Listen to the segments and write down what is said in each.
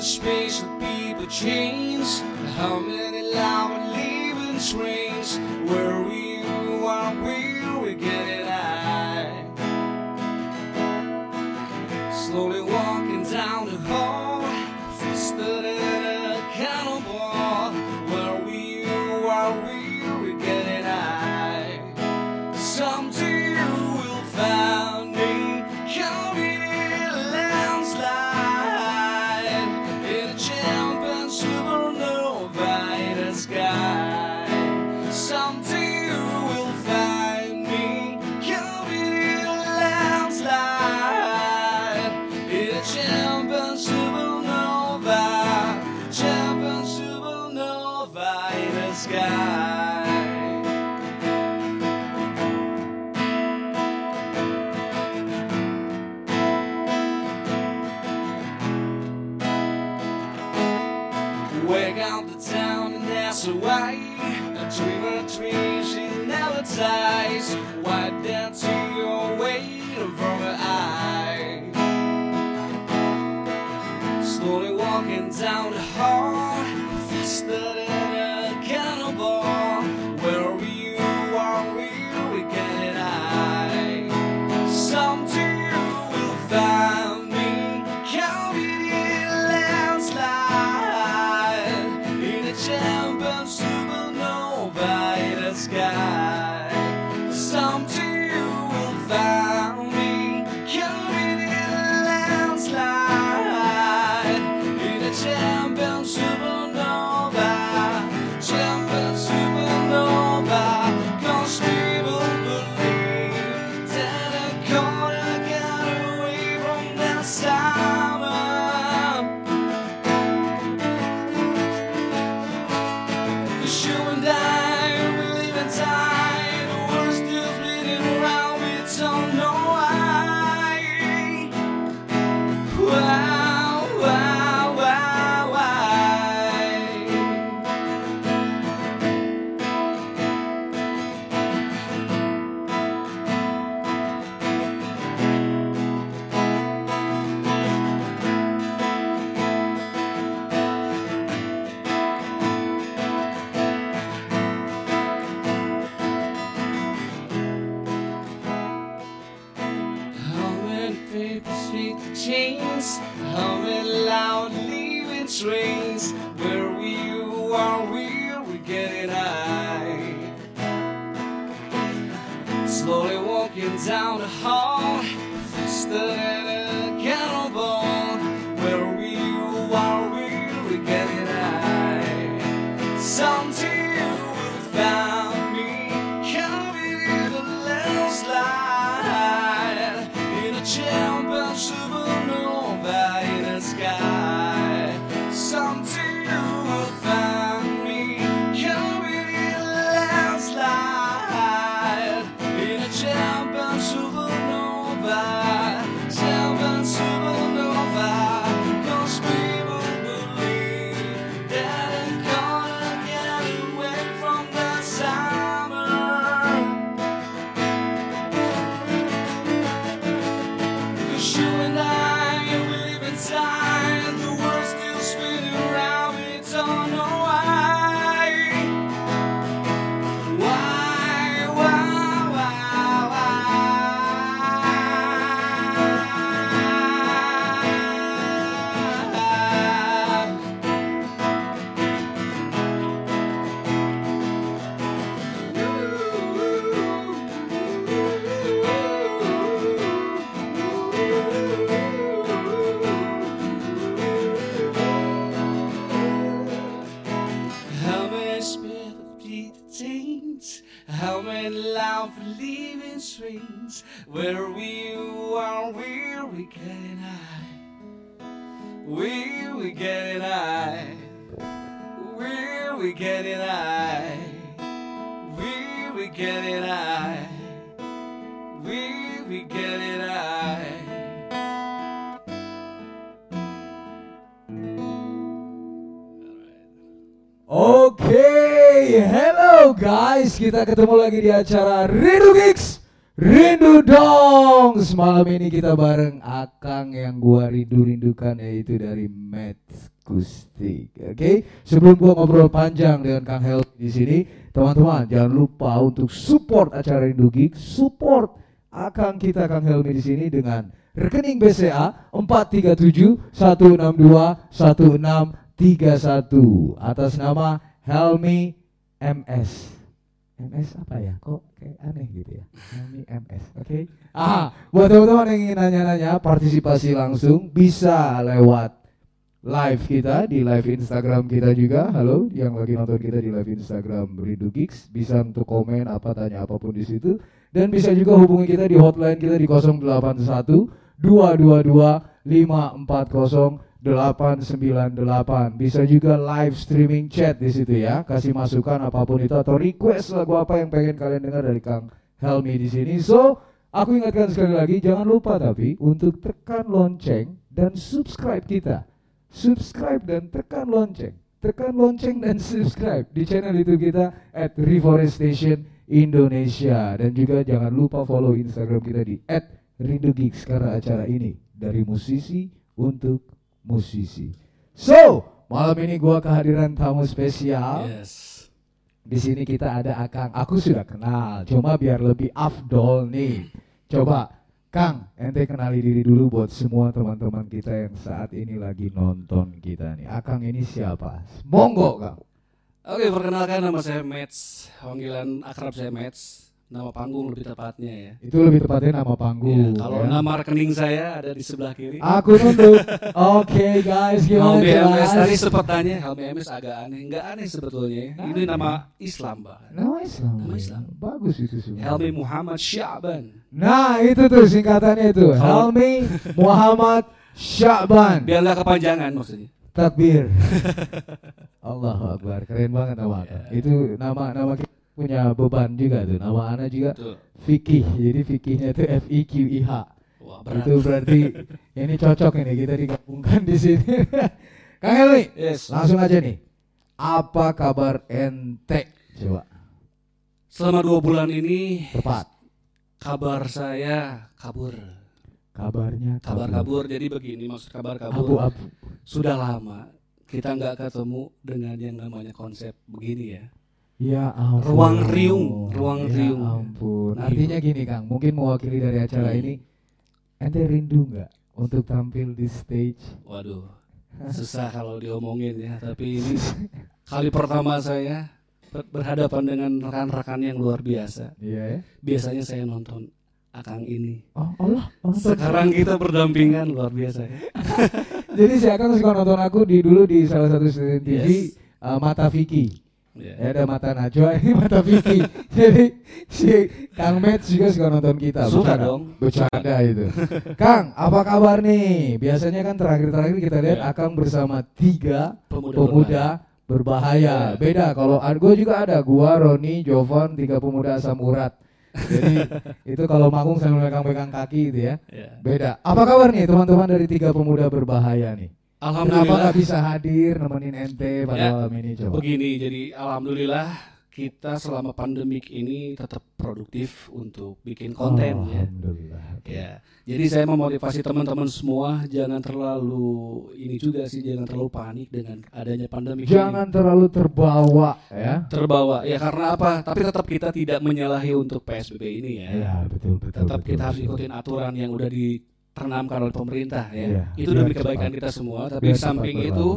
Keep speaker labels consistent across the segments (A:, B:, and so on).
A: space will people chains. How many
B: lives? Kita ketemu lagi di acara Redu Gigs
C: Rindu dong. Semalam ini kita bareng Akang yang gua rindu-rindukan yaitu dari Matt Kustik. Oke, sebelum gua ngobrol panjang dengan Kang Hel di sini, teman-teman jangan lupa untuk support acara Rindu Geek, support Akang kita Kang Helmi di sini dengan rekening BCA 437 162 1631 atas nama Helmi MS. MS apa ya? Kok kayak aneh gitu ya? Helmi MS, oke? Ah, buat teman-teman yang ingin nanya-nanya, partisipasi langsung bisa lewat live kita di live Instagram kita juga. Halo, yang lagi nonton kita di live Instagram Rindu Geeks, bisa untuk komen apa tanya apa pun di situ dan bisa juga hubungi kita di hotline kita di 081 222 540 898 bisa juga live streaming chat di situ ya. Kasih masukan apa pun itu atau request lagu apa yang pengen kalian dengar dari Kang Helmi di sini. So aku ingatkan sekali lagi jangan lupa tapi untuk tekan lonceng dan subscribe kita. Subscribe dan tekan lonceng. Tekan lonceng dan subscribe di channel itu kita at Reforestation Indonesia. Dan juga jangan lupa follow Instagram kita di at Rindu Geeks. Karena acara ini dari musisi untuk musisi. So, malam ini gua kehadiran tamu spesial.
B: Yes.
C: Di sini kita ada Akang. Aku sudah kenal, cuma biar lebih afdol nih. Coba Kang, ente kenali diri dulu buat semua teman-teman kita yang saat ini lagi nonton kita nih. Akang ini siapa? Monggo, Kang.
B: Oke, perkenalkan nama saya Mets. Panggilan akrab saya Mets. Nama panggung lebih tepatnya ya.
C: Itu lebih tepatnya nama
B: Ya,
C: panggung.
B: kalau
C: ya.
B: nama rekening saya ada di sebelah kiri.
C: Aku nunduk. Oke, guys, gimana
B: Helmi MS tadi sempat tanya Helmi MS agak aneh, nggak aneh sebetulnya. ya. Ini nama Islam bahkan.
C: Nama Islam.
B: Nama Islam.
C: Bagus itu semua.
B: Helmi Muhammad Syaban.
C: Nah, itu tuh singkatannya itu.
B: Kalau-
C: Helmi Muhammad Syakban.
B: Biar nggak kepanjangan maksudnya.
C: Takbir. Allahu Akbar. Keren banget nama.
B: Ya.
C: Itu nama nama kita punya beban juga tuh. Nama Ana juga
B: Tuh.
C: fikih. Jadi fikihnya itu F I Q I H.
B: Wah, berat.
C: Itu berarti ini cocok ini kita digabungkan di sini. Kang Helmi,
B: Yes.
C: langsung aja nih. Apa kabar ente? Coba.
B: Selama dua bulan ini
C: Tepat.
B: kabar saya kabur.
C: Kabarnya
B: Kabar kabur. Jadi begini maksud kabar kabur.
C: Abu-abu.
B: Sudah lama kita nggak ketemu dengan yang namanya konsep begini ya.
C: Ya ampun.
B: Ruang riung, ruang
C: ya
B: riung.
C: ampun. Artinya gini Kang, mungkin mewakili dari acara ini, ente rindu nggak untuk tampil di stage?
B: Waduh, susah kalau diomongin ya. Tapi ini kali pertama saya ber- berhadapan dengan rekan-rekan yang luar biasa.
C: Iya ya.
B: Biasanya saya nonton Akang ini.
C: Oh Allah. Oh,
B: Sekarang kita berdampingan luar biasa. ya.
C: Jadi si Akang suka nonton aku di dulu di salah satu stasiun TV
B: Yes.
C: uh, Mata Vicky.
B: Ya.
C: Ya ada Mata Najwa ini Mata Vicky. Jadi si Kang Mets juga suka nonton kita.
B: Suka
C: Bercanda.
B: dong.
C: Bercanda itu. Kang, apa kabar nih? Biasanya kan terakhir-terakhir kita lihat
B: Ya.
C: Akang bersama tiga
B: Pemuda,
C: pemuda berbahaya.
B: Ya.
C: Beda kalau gue juga ada gua Roni, Jovan, tiga pemuda asam urat. Jadi itu kalau manggung sambil pegang-pegang kaki gitu ya.
B: Ya.
C: Beda. Apa kabar nih teman-teman dari tiga pemuda berbahaya nih? Kenapa
B: Alhamdulillah.
C: nggak bisa hadir nemenin ente pada
B: Ya.
C: malam ini coba?
B: Begini, jadi alhamdulillah kita selama pandemik ini tetap produktif untuk bikin konten
C: Oh,
B: ya.
C: Alhamdulillah. Oke.
B: Ya, jadi saya memotivasi teman-teman semua jangan terlalu ini juga sih jangan terlalu panik dengan adanya pandemi
C: Jangan terlalu terbawa ya.
B: terbawa ya karena apa? Tapi tetap kita tidak menyalahi untuk PSBB ini ya.
C: Iya betul betul.
B: tetap
C: betul,
B: kita harus
C: betul.
B: ikutin aturan yang udah ditanamkan oleh pemerintah ya.
C: Iya,
B: Itu
C: biar
B: demi kebaikan kita semua. Tapi
C: Biar
B: di samping itu,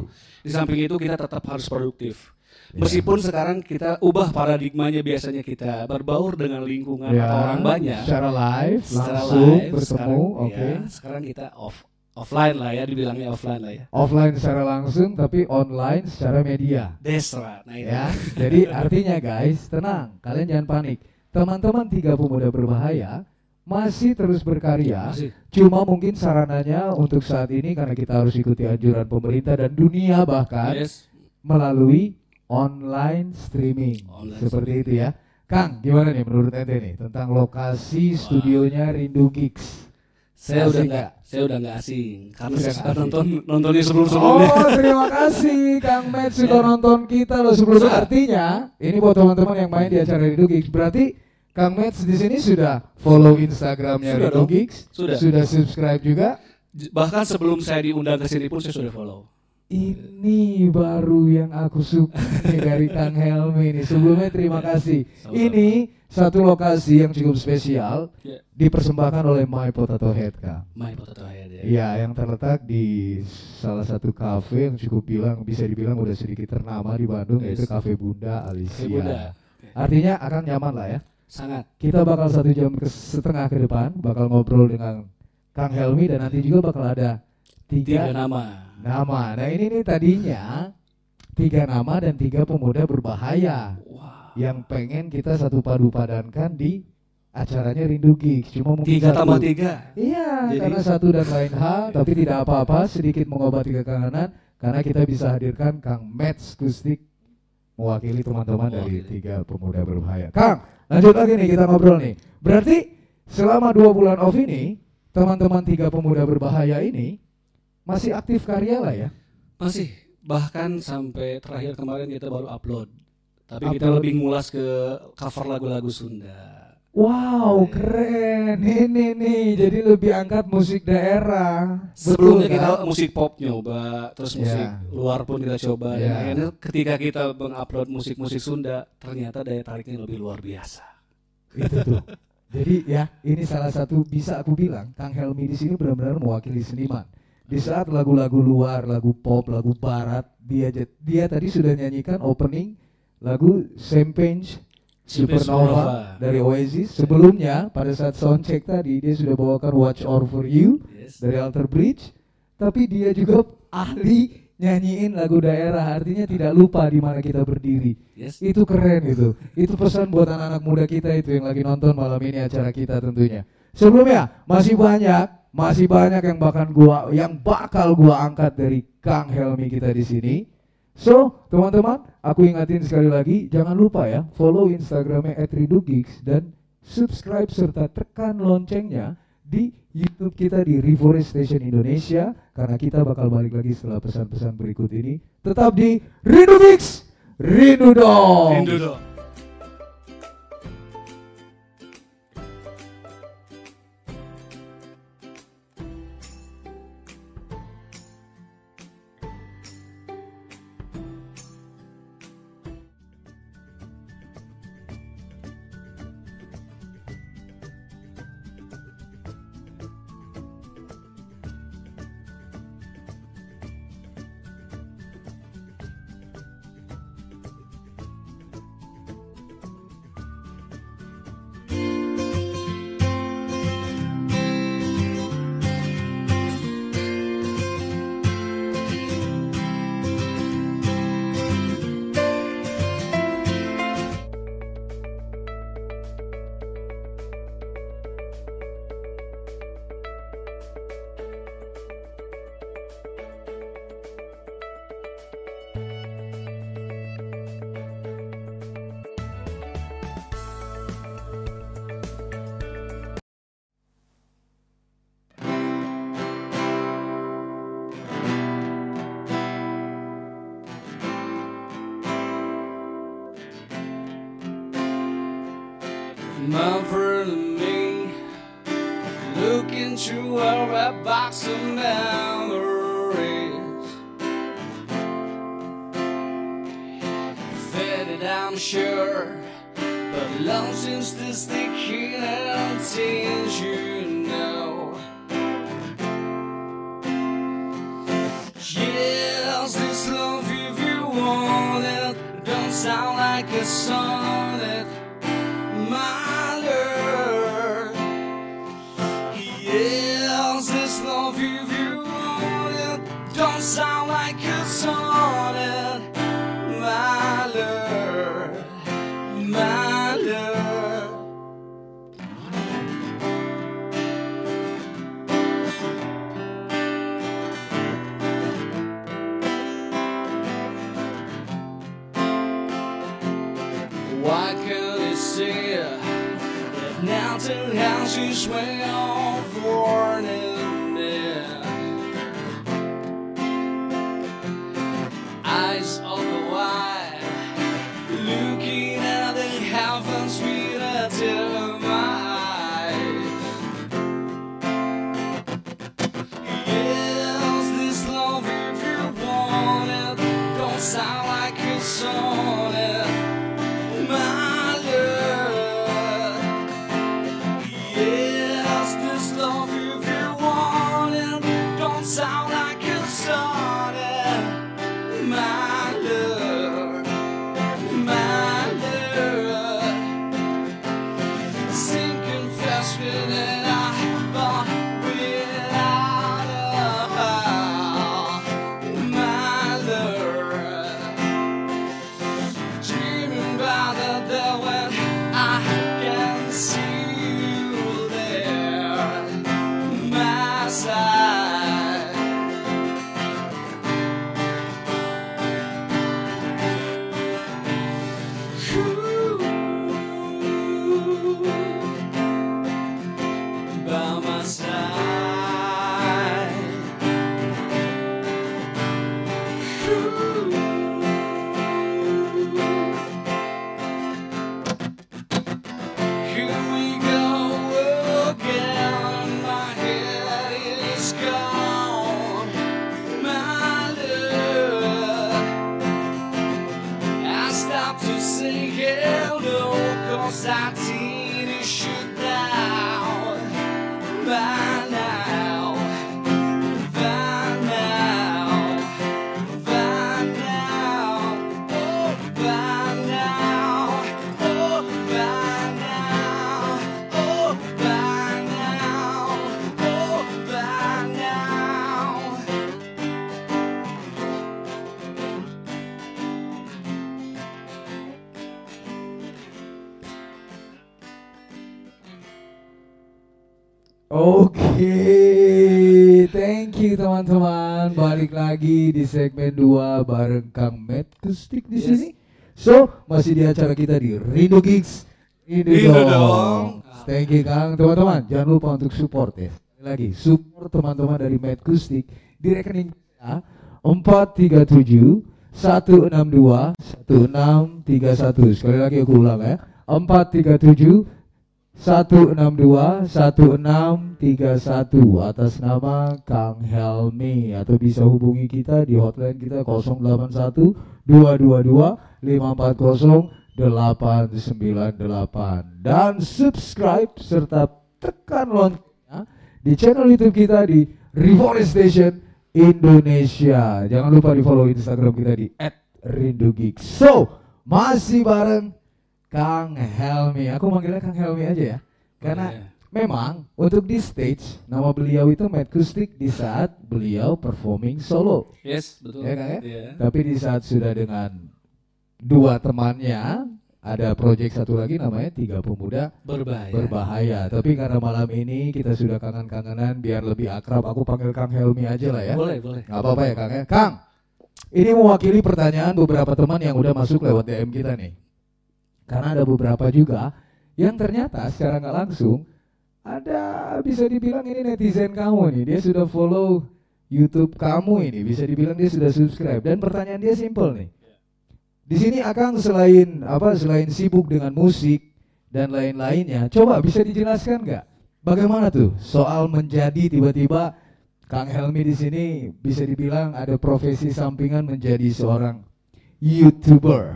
B: di samping itu kita tetap harus produktif.
C: Iya.
B: Meskipun sekarang kita ubah paradigmanya biasanya kita berbaur dengan lingkungan
C: Ya,
B: atau orang banyak.
C: Secara live,
B: Secara
C: langsung
B: live,
C: bertemu, oke.
B: ya, sekarang kita off offline lah ya dibilangnya offline lah ya.
C: Offline secara langsung, tapi online secara media.
B: Desra. Nah itu.
C: Ya, jadi artinya guys, tenang, kalian jangan panik. Teman-teman tiga pemuda berbahaya masih terus berkarya.
B: Masih.
C: Cuma mungkin sarananya untuk saat ini karena kita harus ikuti anjuran pemerintah dan dunia bahkan
B: Yes.
C: melalui online streaming
B: Online
C: seperti itu ya. Kang, gimana nih menurut ente nih tentang lokasi studionya Rindu Geeks?
B: Saya udah
C: Asing
B: nggak, saya udah nggak asing karena
C: Udah
B: saya nonton nontonnya sebelum sebelumnya.
C: Oh, terima kasih Kang Matt sudah
B: Ya.
C: nonton kita loh sebelumnya.
B: Sudah.
C: Artinya, ini buat teman-teman yang main di acara Rindu Geeks, berarti Kang Mets di sini sudah follow Instagramnya
B: dong.
C: Gigs,
B: Sudah.
C: sudah subscribe juga.
B: Bahkan sebelum saya diundang ke sini pun saya sudah follow.
C: Ini baru yang aku suka dari Kang Helmi ini. Sebelumnya terima kasih. Ini satu lokasi yang cukup spesial
B: Ya.
C: dipersembahkan oleh My Potato Head Kang.
B: My potato head ya.
C: Iya, yang terletak di salah satu kafe yang cukup bilang bisa dibilang udah sedikit ternama di Bandung
B: Yes.
C: yaitu Cafe Bunda Alicia.
B: Bunda.
C: Artinya akan nyaman lah ya.
B: Sangat.
C: Kita bakal satu jam ke setengah ke depan bakal ngobrol dengan Kang Helmi dan nanti juga bakal ada
B: Tiga
C: tiga
B: nama.
C: nama. Nah ini nih tadinya tiga nama dan tiga pemuda berbahaya
B: Wah.
C: yang pengen kita satu padu padankan di acaranya Rindu Gigs. Cuma mungkin
B: Tiga tambah tiga.
C: Iya,
B: Jadi-
C: karena satu dan lain hal, tapi tidak apa-apa, sedikit mengobati kekangenan, karena kita bisa hadirkan Kang Mets Kustik mewakili teman-teman dari tiga pemuda berbahaya. Kang, lanjut lagi nih kita ngobrol nih. Berarti selama dua bulan off ini, teman-teman tiga pemuda berbahaya ini masih aktif karya lah ya?
B: Masih. Bahkan sampai terakhir kemarin kita baru upload. Tapi kita
C: Upload.
B: lebih ngulas ke cover lagu-lagu Sunda.
C: Wow, keren. Ini nih, jadi lebih angkat musik daerah.
B: Sebelumnya
C: Betul,
B: kita
C: kan?
B: musik pop nyoba, terus
C: Ya.
B: musik luar pun kita coba. Dan
C: Ya.
B: akhirnya ketika kita mengupload musik-musik Sunda, ternyata daya tariknya lebih luar biasa.
C: itu tuh jadi ya ini salah satu bisa aku bilang Kang Helmi di sini benar-benar mewakili seniman di saat lagu-lagu luar lagu pop lagu barat dia dia tadi sudah nyanyikan opening lagu Champagne Supernova dari Oasis sebelumnya pada saat soundcheck tadi dia sudah bawakan Watch Out for You
B: Yes.
C: dari Alter Bridge tapi dia juga ahli nyanyiin lagu daerah artinya tidak lupa di mana kita berdiri
B: Yes.
C: itu keren itu. Itu pesan buat anak-anak muda kita itu yang lagi nonton malam ini acara kita tentunya. Sebelumnya masih banyak, masih banyak yang bahkan gua yang bakal gua angkat dari Kang Helmi kita di sini. So, teman-teman, aku ingatin sekali lagi, jangan lupa ya, follow Instagramnya @ridugigs dan subscribe serta tekan loncengnya di YouTube kita di Reforestation Indonesia karena kita bakal balik lagi setelah pesan-pesan berikut ini. Tetap di Rindu Gigs, Rindu dong.
B: Rindu dong.
C: Segmen 2 bareng Kang Matt Kustik di
B: Yes.
C: sini. So, masih di acara kita di Rindu Gigs. Rindu,
B: Rindu
C: dong.
B: dong.
C: Thank you Kang. Teman-teman, jangan lupa untuk support ya. Sekali lagi, support teman-teman dari Matt Kustik di rekening kita 437 162 1631. Sekali lagi aku ulang ya. 437 162 1631 atas nama Kang Helmi atau bisa hubungi kita di hotline kita 081 222 540 898 dan subscribe serta tekan loncengnya di channel YouTube kita di Reforestation Indonesia. Jangan lupa di follow Instagram kita di @rindugeek. So, masih bareng Kang Helmi. Aku manggilnya Kang Helmi aja ya. Karena
B: Boleh.
C: memang untuk di stage nama beliau itu Matt Kustik di saat beliau performing solo.
B: Yes, betul.
C: Ya, Kang, ya?
B: Iya.
C: Tapi di saat sudah dengan dua temannya ada project satu lagi namanya Tiga Pemuda
B: Berbahaya.
C: Berbahaya. Tapi karena malam ini kita sudah kangen-kangenan biar lebih akrab aku panggil Kang Helmi aja lah ya.
B: Boleh, boleh.
C: Gak apa-apa ya Kang ya. Kang, ini mewakili pertanyaan beberapa teman yang udah masuk lewat DM kita nih. Karena ada beberapa juga yang ternyata secara nggak langsung ada bisa dibilang ini netizen kamu nih. Dia sudah follow YouTube kamu ini. Bisa dibilang dia sudah subscribe. Dan pertanyaan dia simple nih. Di sini Akang selain apa selain sibuk dengan musik dan lain-lainnya, coba bisa dijelaskan nggak bagaimana tuh soal menjadi tiba-tiba Kang Helmi di sini bisa dibilang ada profesi sampingan menjadi seorang YouTuber.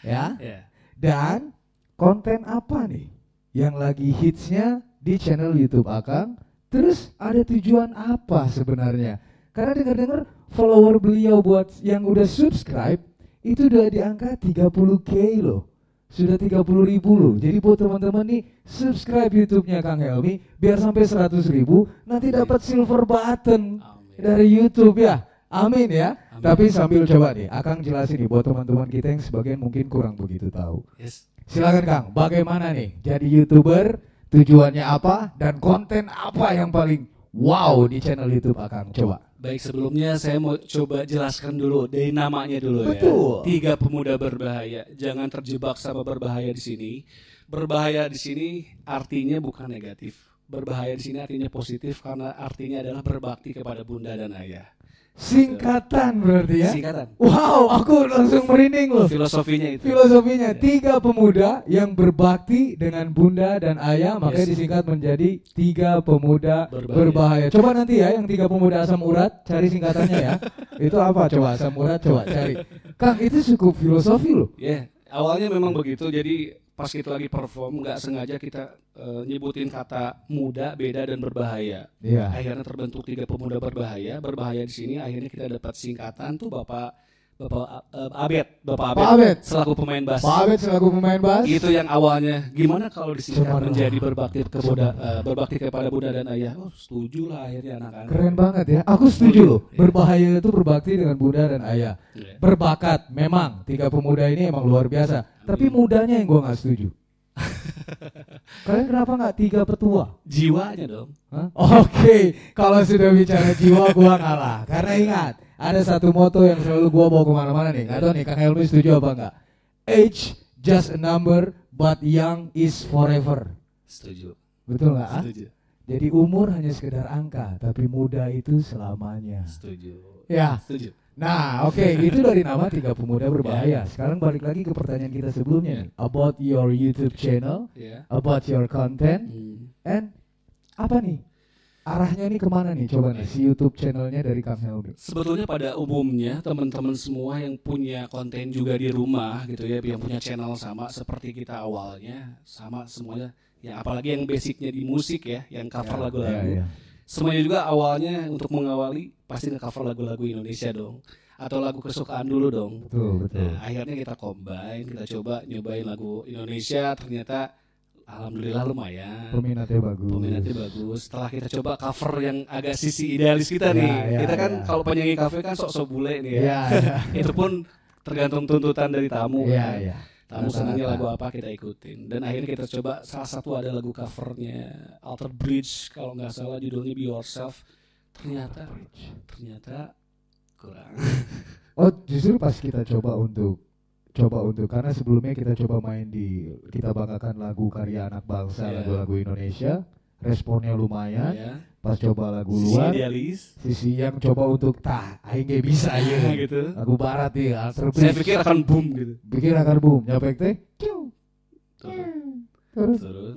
C: Ya.
B: Ya.
C: Dan konten apa nih yang lagi hitsnya di channel YouTube Akang? Terus ada tujuan apa sebenarnya? Karena dengar-dengar follower beliau buat yang udah subscribe itu udah di angka 30k loh. Sudah 30 ribu loh. Jadi buat teman-teman nih subscribe YouTube-nya Kang Helmi biar sampai 100 ribu nanti dapat silver button
B: Amin.
C: dari YouTube ya. Amin ya.
B: Amin.
C: Tapi sambil coba nih, Akang jelasin nih buat teman-teman kita yang sebagian mungkin kurang begitu tahu.
B: Yes.
C: Silakan Kang, bagaimana nih jadi YouTuber? Tujuannya apa dan konten apa yang paling wow di channel YouTube Akang? Coba.
B: Baik sebelumnya saya mau coba jelaskan dulu dari namanya dulu
C: Betul.
B: ya. Tiga pemuda berbahaya. Jangan terjebak sama berbahaya di sini. Berbahaya di sini artinya bukan negatif. Berbahaya di sini artinya positif karena artinya adalah berbakti kepada bunda dan ayah.
C: Singkatan berarti ya.
B: Singkatan.
C: Wow, aku langsung merinding loh.
B: Filosofinya itu.
C: Filosofinya
B: Ya.
C: tiga pemuda yang berbakti dengan bunda dan ayah makanya
B: Yes.
C: disingkat menjadi tiga pemuda
B: Berbahaya.
C: berbahaya. Coba nanti ya yang tiga pemuda asam urat cari singkatannya ya. itu apa coba asam urat coba cari. Kang itu cukup filosofi loh.
B: Ya, awalnya memang begitu. Jadi pas kita lagi perform nggak sengaja kita eh, nyebutin kata muda, beda dan berbahaya.
C: Iya.
B: Akhirnya terbentuk tiga pemuda berbahaya. Berbahaya di sini akhirnya kita dapat singkatan tuh Bapak Bapak eh, Abed, Bapak Abed,
C: Abed.
B: selaku pemain bass.
C: Pak Abed selaku pemain bass.
B: Itu yang awalnya gimana kalau disingkat menjadi berbakti kepada
C: Cemara.
B: eh, berbakti kepada bunda dan ayah. Oh, setuju lah akhirnya anak-anak.
C: Keren banget ya. Aku setuju loh.
B: Iya.
C: Berbahaya itu berbakti dengan bunda dan ayah.
B: Iya.
C: Berbakat memang tiga pemuda ini emang luar biasa. Tapi mudanya yang gua nggak setuju. Kalian kenapa nggak tiga petua?
B: Jiwanya dong.
C: Oke, kalau sudah bicara jiwa gua kalah. Karena ingat, ada satu moto yang selalu gua bawa ke mana-mana nih. Gak tau nih Kang Helmi setuju apa enggak? Age just a number, but young is forever.
B: Setuju.
C: Betul nggak? ah?
B: Setuju.
C: Jadi umur hanya sekedar angka, tapi muda itu selamanya.
B: Setuju.
C: Ya.
B: Setuju.
C: Nah, oke, itu dari nama tiga pemuda berbahaya. Sekarang balik lagi ke pertanyaan kita sebelumnya nih. About your YouTube channel,
B: Ya.
C: about your content,
B: Hmm.
C: and apa nih arahnya nih ke mana nih coba nih si YouTube channelnya dari Kang Helmi
B: Sebetulnya pada umumnya teman-teman semua yang punya konten juga di rumah gitu ya, yang punya channel sama seperti kita awalnya, sama semuanya. Ya apalagi yang basicnya di musik ya, yang cover lagu-lagu.
C: Ya, ya.
B: Semuanya juga awalnya untuk mengawali pasti nge-cover lagu-lagu Indonesia dong, atau lagu kesukaan dulu dong.
C: betul betul
B: Nah, akhirnya kita combine, kita coba nyobain lagu Indonesia, ternyata alhamdulillah lumayan.
C: peminatnya bagus
B: Peminatnya bagus. Setelah kita coba cover yang agak sisi idealis kita nih,
C: Ya, ya,
B: kita kan
C: ya.
B: kalau penyanyi kafe kan sok-sok bule nih ya.
C: Iya, iya.
B: Itu pun tergantung tuntutan dari tamu.
C: Iya,
B: kan.
C: iya.
B: Tamu
C: Rata-rata.
B: senangnya lagu apa kita ikutin. Dan akhirnya kita coba salah satu ada lagu covernya Alter Bridge kalau nggak salah judulnya Be Yourself. Ternyata ternyata kurang.
C: Oh, justru pas kita coba untuk coba untuk karena sebelumnya kita coba main di kita banggakan lagu karya anak bangsa,
B: Iya.
C: lagu-lagu Indonesia, responnya lumayan.
B: ya.
C: Pas coba lagu
B: Sisi
C: luar,
B: idealis.
C: sisi yang coba untuk tah, aing bisa ya.
B: gitu.
C: Lagu barat ya,
B: Saya pikir akan boom gitu.
C: pikir akan boom, nyampe teh.
B: Terus,
C: Terus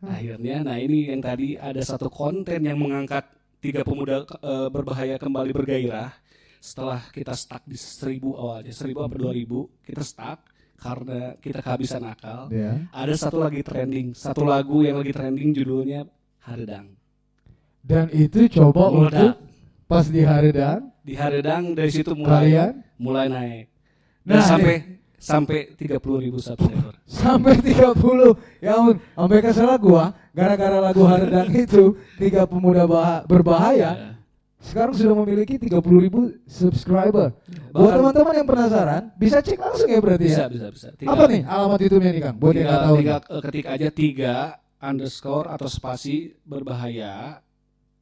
B: akhirnya nah ini yang tadi ada satu konten yang mengangkat tiga pemuda eh, berbahaya kembali bergairah setelah kita stuck di seribu awalnya seribu apa dua ribu kita stuck karena kita kehabisan akal.
C: Ya.
B: ada satu lagi trending satu lagu yang lagi trending judulnya Haredang
C: Dan itu coba
B: Meledak.
C: untuk pas di Haredang
B: di Haredang dari situ mulai
C: kalian?
B: mulai naik.
C: Nah,
B: dan sampai sampai tiga puluh ribu subscriber.
C: Sampai 30 ya ampun sampai kesel gua gara-gara lagu Haredang itu tiga pemuda bah- berbahaya.
B: Ya.
C: Sekarang sudah memiliki 30 ribu subscriber buat
B: Bahkan-
C: teman-teman yang penasaran bisa cek langsung ya berarti
B: bisa
C: ya
B: bisa bisa
C: apa nih alamat YouTube-nya nih Kang buat yang nggak tahu
B: tinggal eh, ketik aja tiga underscore atau spasi berbahaya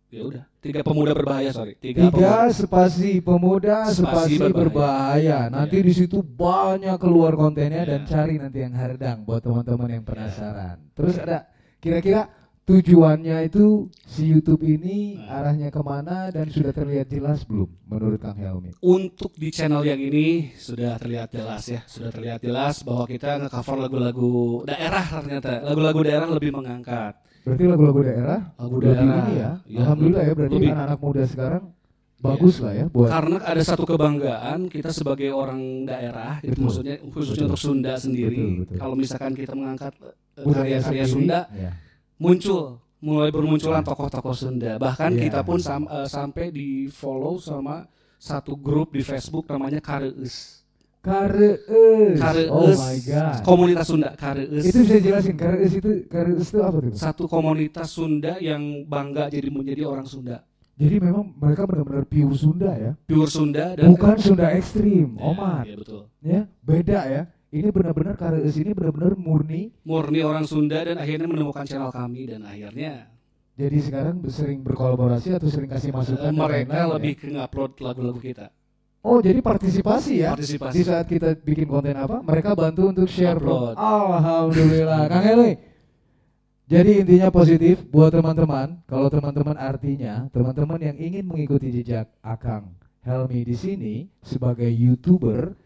B: ya udah tiga pemuda berbahaya sorry tiga,
C: tiga
B: pemuda.
C: spasi pemuda
B: Spasi
C: spasi
B: berbahaya.
C: berbahaya nanti
B: Iya.
C: di situ banyak keluar kontennya
B: Iya.
C: dan cari nanti yang Haredang buat teman-teman yang penasaran terus ada kira-kira tujuannya itu si YouTube ini
B: Nah.
C: arahnya ke mana dan sudah terlihat jelas belum menurut Kang Helmi?
B: untuk di channel yang ini sudah terlihat jelas ya sudah terlihat jelas bahwa kita nge-cover lagu-lagu daerah ternyata lagu-lagu daerah lebih mengangkat
C: Berarti lagu-lagu daerah
B: lagu
C: lebih
B: daerah
C: ini ya.
B: Iya,
C: Alhamdulillah ya berarti
B: lebih.
C: anak-anak muda sekarang bagus lah ya buat
B: karena ada satu kebanggaan kita sebagai orang daerah itu
C: Betul.
B: maksudnya khususnya
C: Betul.
B: untuk Sunda sendiri
C: Betul, betul.
B: kalau misalkan kita mengangkat eh,
C: budaya
B: karya-karya
C: sendiri.
B: Sunda
C: Ya.
B: Muncul mulai bermunculan tokoh-tokoh Sunda bahkan
C: Iya.
B: kita pun sam- eh, sampai di follow sama satu grup di Facebook namanya Kareus
C: Kareus.
B: Kareus
C: Oh my god.
B: komunitas Sunda Kareus
C: Itu bisa jelasin Kareus itu Kareus itu apa tuh?
B: satu komunitas Sunda yang bangga jadi menjadi orang Sunda
C: Jadi memang mereka benar-benar pure Sunda ya.
B: pure Sunda dan
C: Bukan Sunda ekstrim,
B: Ya,
C: Omat.
B: ya betul
C: Ya, beda ya. Ini benar-benar Kareus ini benar-benar murni.
B: murni orang Sunda dan akhirnya menemukan channel kami dan akhirnya
C: Jadi sekarang sering berkolaborasi atau sering kasih masukan
B: mereka
C: lain-lain,
B: lebih
C: ya?
B: ke ngupload lagu-lagu kita
C: Oh, jadi partisipasi ya. Di
B: partisipasi
C: saat kita bikin konten apa, mereka bantu untuk share bro. Alhamdulillah, Kang Heli. Jadi intinya positif buat teman-teman. Kalau teman-teman artinya teman-teman yang ingin mengikuti jejak Akang Helmi di sini sebagai youtuber,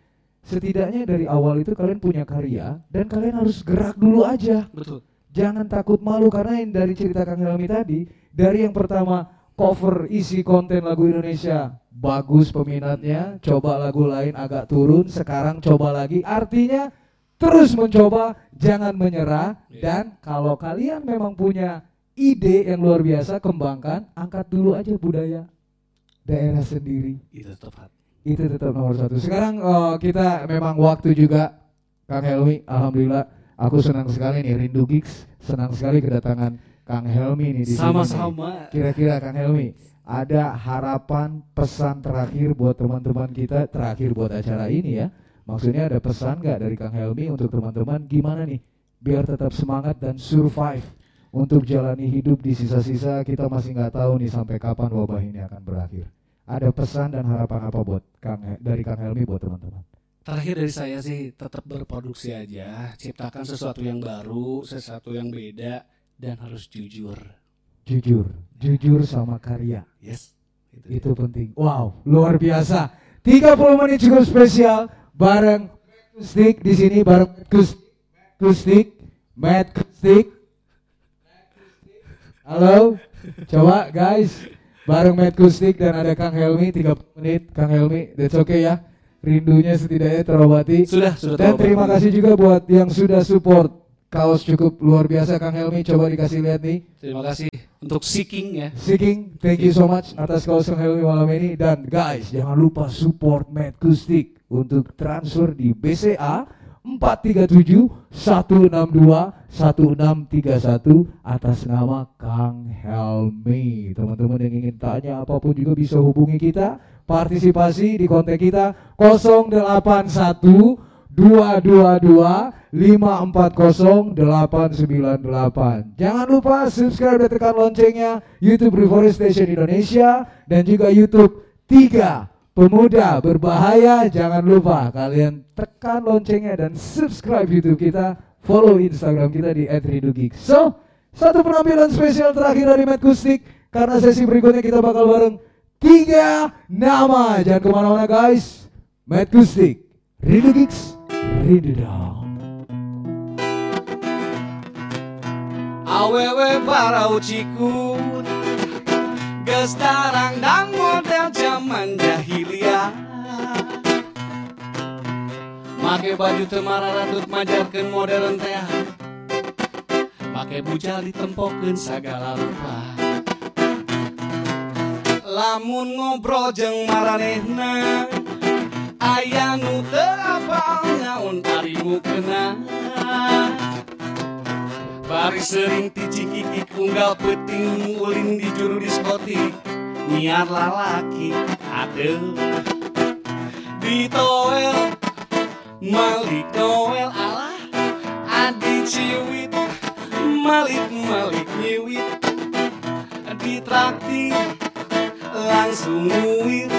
C: setidaknya dari awal itu kalian punya karya dan kalian harus gerak dulu aja.
B: betul
C: Jangan takut malu karena yang dari cerita Kang Helmi tadi, dari yang pertama cover isi konten lagu Indonesia bagus peminatnya, coba lagu lain agak turun, sekarang coba lagi. Artinya terus mencoba, jangan menyerah
B: Iya.
C: dan kalau kalian memang punya ide yang luar biasa, kembangkan, angkat dulu aja budaya daerah sendiri.
B: itu tepat
C: Itu tetap nomor satu. Sekarang eh, kita memang waktu juga Kang Helmi, alhamdulillah aku senang sekali nih rindu gigs, senang sekali kedatangan Kang Helmi nih di
B: sama-sama
C: Kira-kira Kang Helmi, ada harapan pesan terakhir buat teman-teman kita terakhir buat acara ini ya. Maksudnya ada pesan nggak dari Kang Helmi untuk teman-teman gimana nih biar tetap semangat dan survive untuk jalani hidup di sisa-sisa kita masih nggak tahu nih sampai kapan wabah ini akan berakhir. Ada pesan dan harapan apa buat Kang dari Kang Helmi buat teman-teman?
B: Terakhir dari saya sih tetap berproduksi aja, ciptakan sesuatu yang baru, sesuatu yang beda dan harus jujur.
C: Jujur, jujur sama karya.
B: Yes. Itu.
C: Itu penting. Wow, luar biasa. 30 menit cukup spesial bareng Kustik di sini bareng Kus Kustik, Matt Kustik. Halo, Coba guys, bareng Matt Kustik dan ada Kang Helmi 30 menit. Kang Helmi, that's okay ya. Rindunya setidaknya terobati.
B: Sudah, sudah
C: Dan
B: terobati.
C: terima kasih juga buat yang sudah support kaos cukup luar biasa Kang Helmi. Coba dikasih lihat nih.
B: Terima kasih untuk seeking ya.
C: Seeking, thank you so much atas kaos Kang Helmi malam ini. Dan guys, jangan lupa support Matt Kustik untuk transfer di BCA 437 162 1631 atas nama Kang Helmi. Teman-teman yang ingin tanya apa pun juga bisa hubungi kita. Partisipasi di kontak kita 081 222 540 898. Jangan lupa subscribe dan tekan loncengnya YouTube Reforestation Indonesia dan juga YouTube 3 Pemuda Berbahaya. Jangan lupa kalian tekan loncengnya dan subscribe YouTube kita, follow Instagram kita di @ridugik. So, satu penampilan spesial terakhir dari Matt Kustik karena sesi berikutnya kita bakal bareng tiga nama. Jangan ke mana-mana guys. Matt Kustik, Rindu Geeks.
B: Awewe para uciku Gestarang dan model zaman jahiliyah. Make baju temara randut majarkan modern teh. Make bujal ditempokeun sagala rupa. Lamun ngobrol jeung maranehna Aya nu teu apal naon arimu kena Bari sering ticikikik unggal peting ulin di juru diskotik Niat lalaki adeu Ditoel Malik Noel alah. Adi ciwit Malik Malik nyiwit. Ditraktir Langsung nguir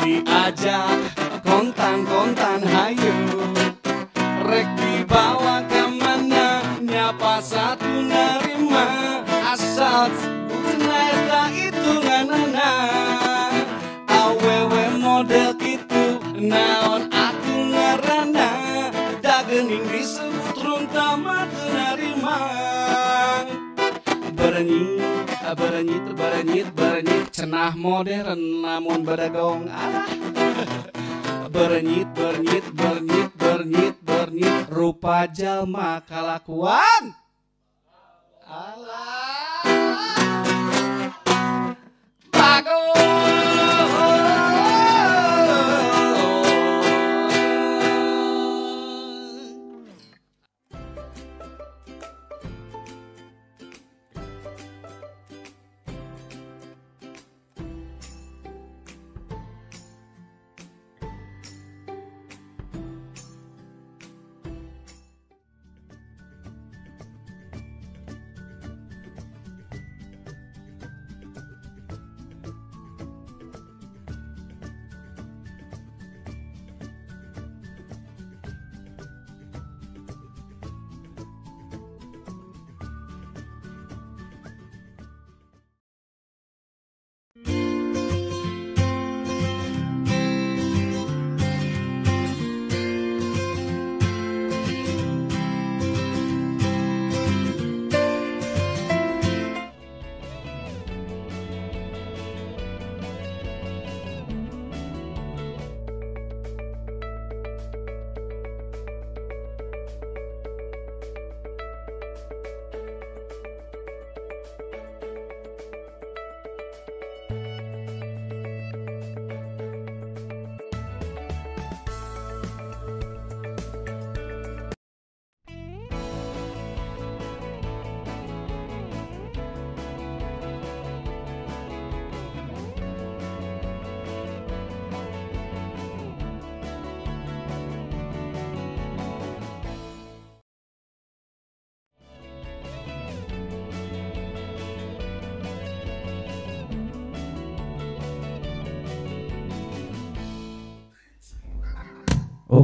B: Diajak kontan-kontan berenyit, berenyit, berenyit. Cenah modern namun badagong alah. Bernyit, bernyit, bernyit, bernyit, bernyit Rupa jalma kalakuan. Alah. Bagus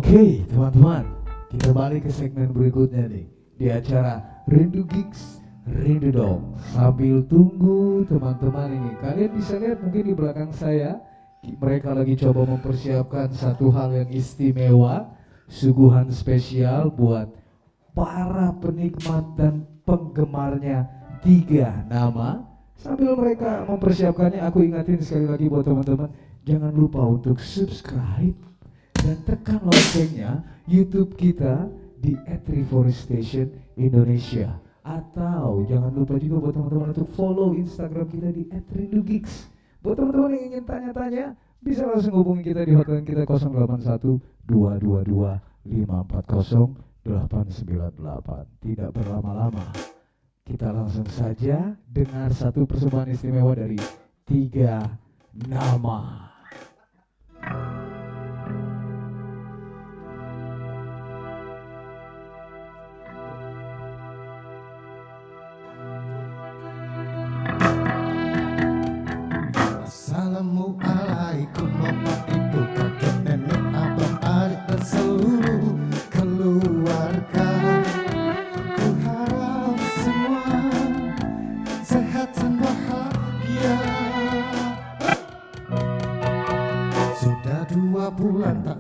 C: Oke, teman-teman, kita balik ke segmen berikutnya nih di acara Rindu Gigs, Rindu Dong. Sambil tunggu teman-teman ini, kalian bisa lihat mungkin di belakang saya, mereka lagi coba mempersiapkan satu hal yang istimewa, suguhan spesial buat para penikmat dan penggemarnya tiga nama. Sambil mereka mempersiapkannya, aku ingatin sekali lagi buat teman-teman, jangan lupa untuk subscribe dan tekan loncengnya YouTube kita di @reforestation Indonesia. Atau jangan lupa juga buat teman-teman untuk follow Instagram kita di @rindugigs. Buat teman-teman yang ingin tanya-tanya, bisa langsung hubungi kita di hotline kita 081 222 540 898. Tidak berlama-lama. Kita langsung saja dengar satu persembahan istimewa dari tiga nama.
D: Assalamualaikum dua bulan tak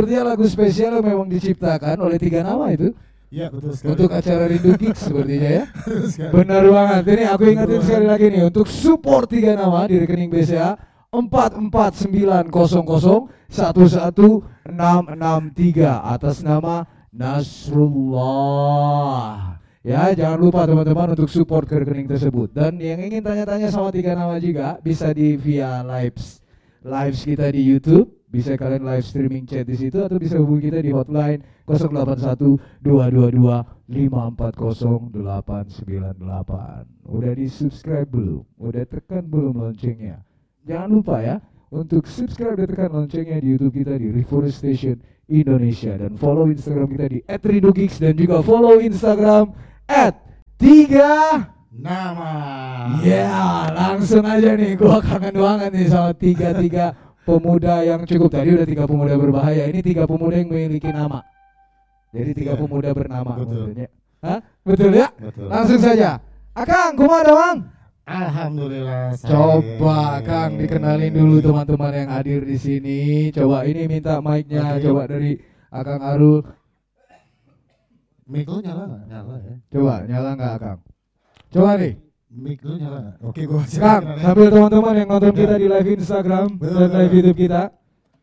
C: sepertinya lagu spesial yang memang diciptakan oleh tiga nama itu
D: Ya betul sekali
C: untuk acara Rindu Gigs sepertinya ya.
D: Betul.
C: Benar banget. Ini aku ingetin sekali lagi nih untuk support tiga nama di rekening BCA 449011663 atas nama Nasrullah. Ya, jangan lupa teman-teman untuk support ke rekening tersebut. Dan yang ingin tanya-tanya sama tiga nama juga bisa di via lives lives kita di YouTube, bisa kalian live streaming chat di situ atau bisa hubungi kita di hotline 081 222 540 898. Udah di subscribe belum? Udah tekan belum loncengnya? Jangan lupa ya untuk subscribe dan tekan loncengnya di YouTube kita di Reforestation Indonesia dan follow Instagram kita di @rindugigs dan juga follow Instagram @tiga
D: Nama
C: Ya, langsung aja nih. Gua kangen banget nih sama tiga-tiga pemuda yang cukup tadi udah tiga pemuda berbahaya. Ini tiga pemuda yang memiliki nama. Jadi tiga
D: Iya.
C: pemuda bernama.
D: Betul.
C: maksudnya. Hah? Betul ya?
D: Betul.
C: Langsung saja. Akang, kumaha Bang?
D: Alhamdulillah saya-
C: Coba Kang dikenalin dulu teman-teman yang hadir di sini. Coba ini minta mic-nya
D: Oke.
C: coba dari Akang Arul.
D: Mic lu nyala nggak? Nyala ya.
C: Coba nyala nggak Akang? Coba nih.
D: Mic lu nyala? Oke gua
C: Kang, sambil teman-teman yang nonton kita di live Instagram
D: Betul,
C: dan live YouTube kita,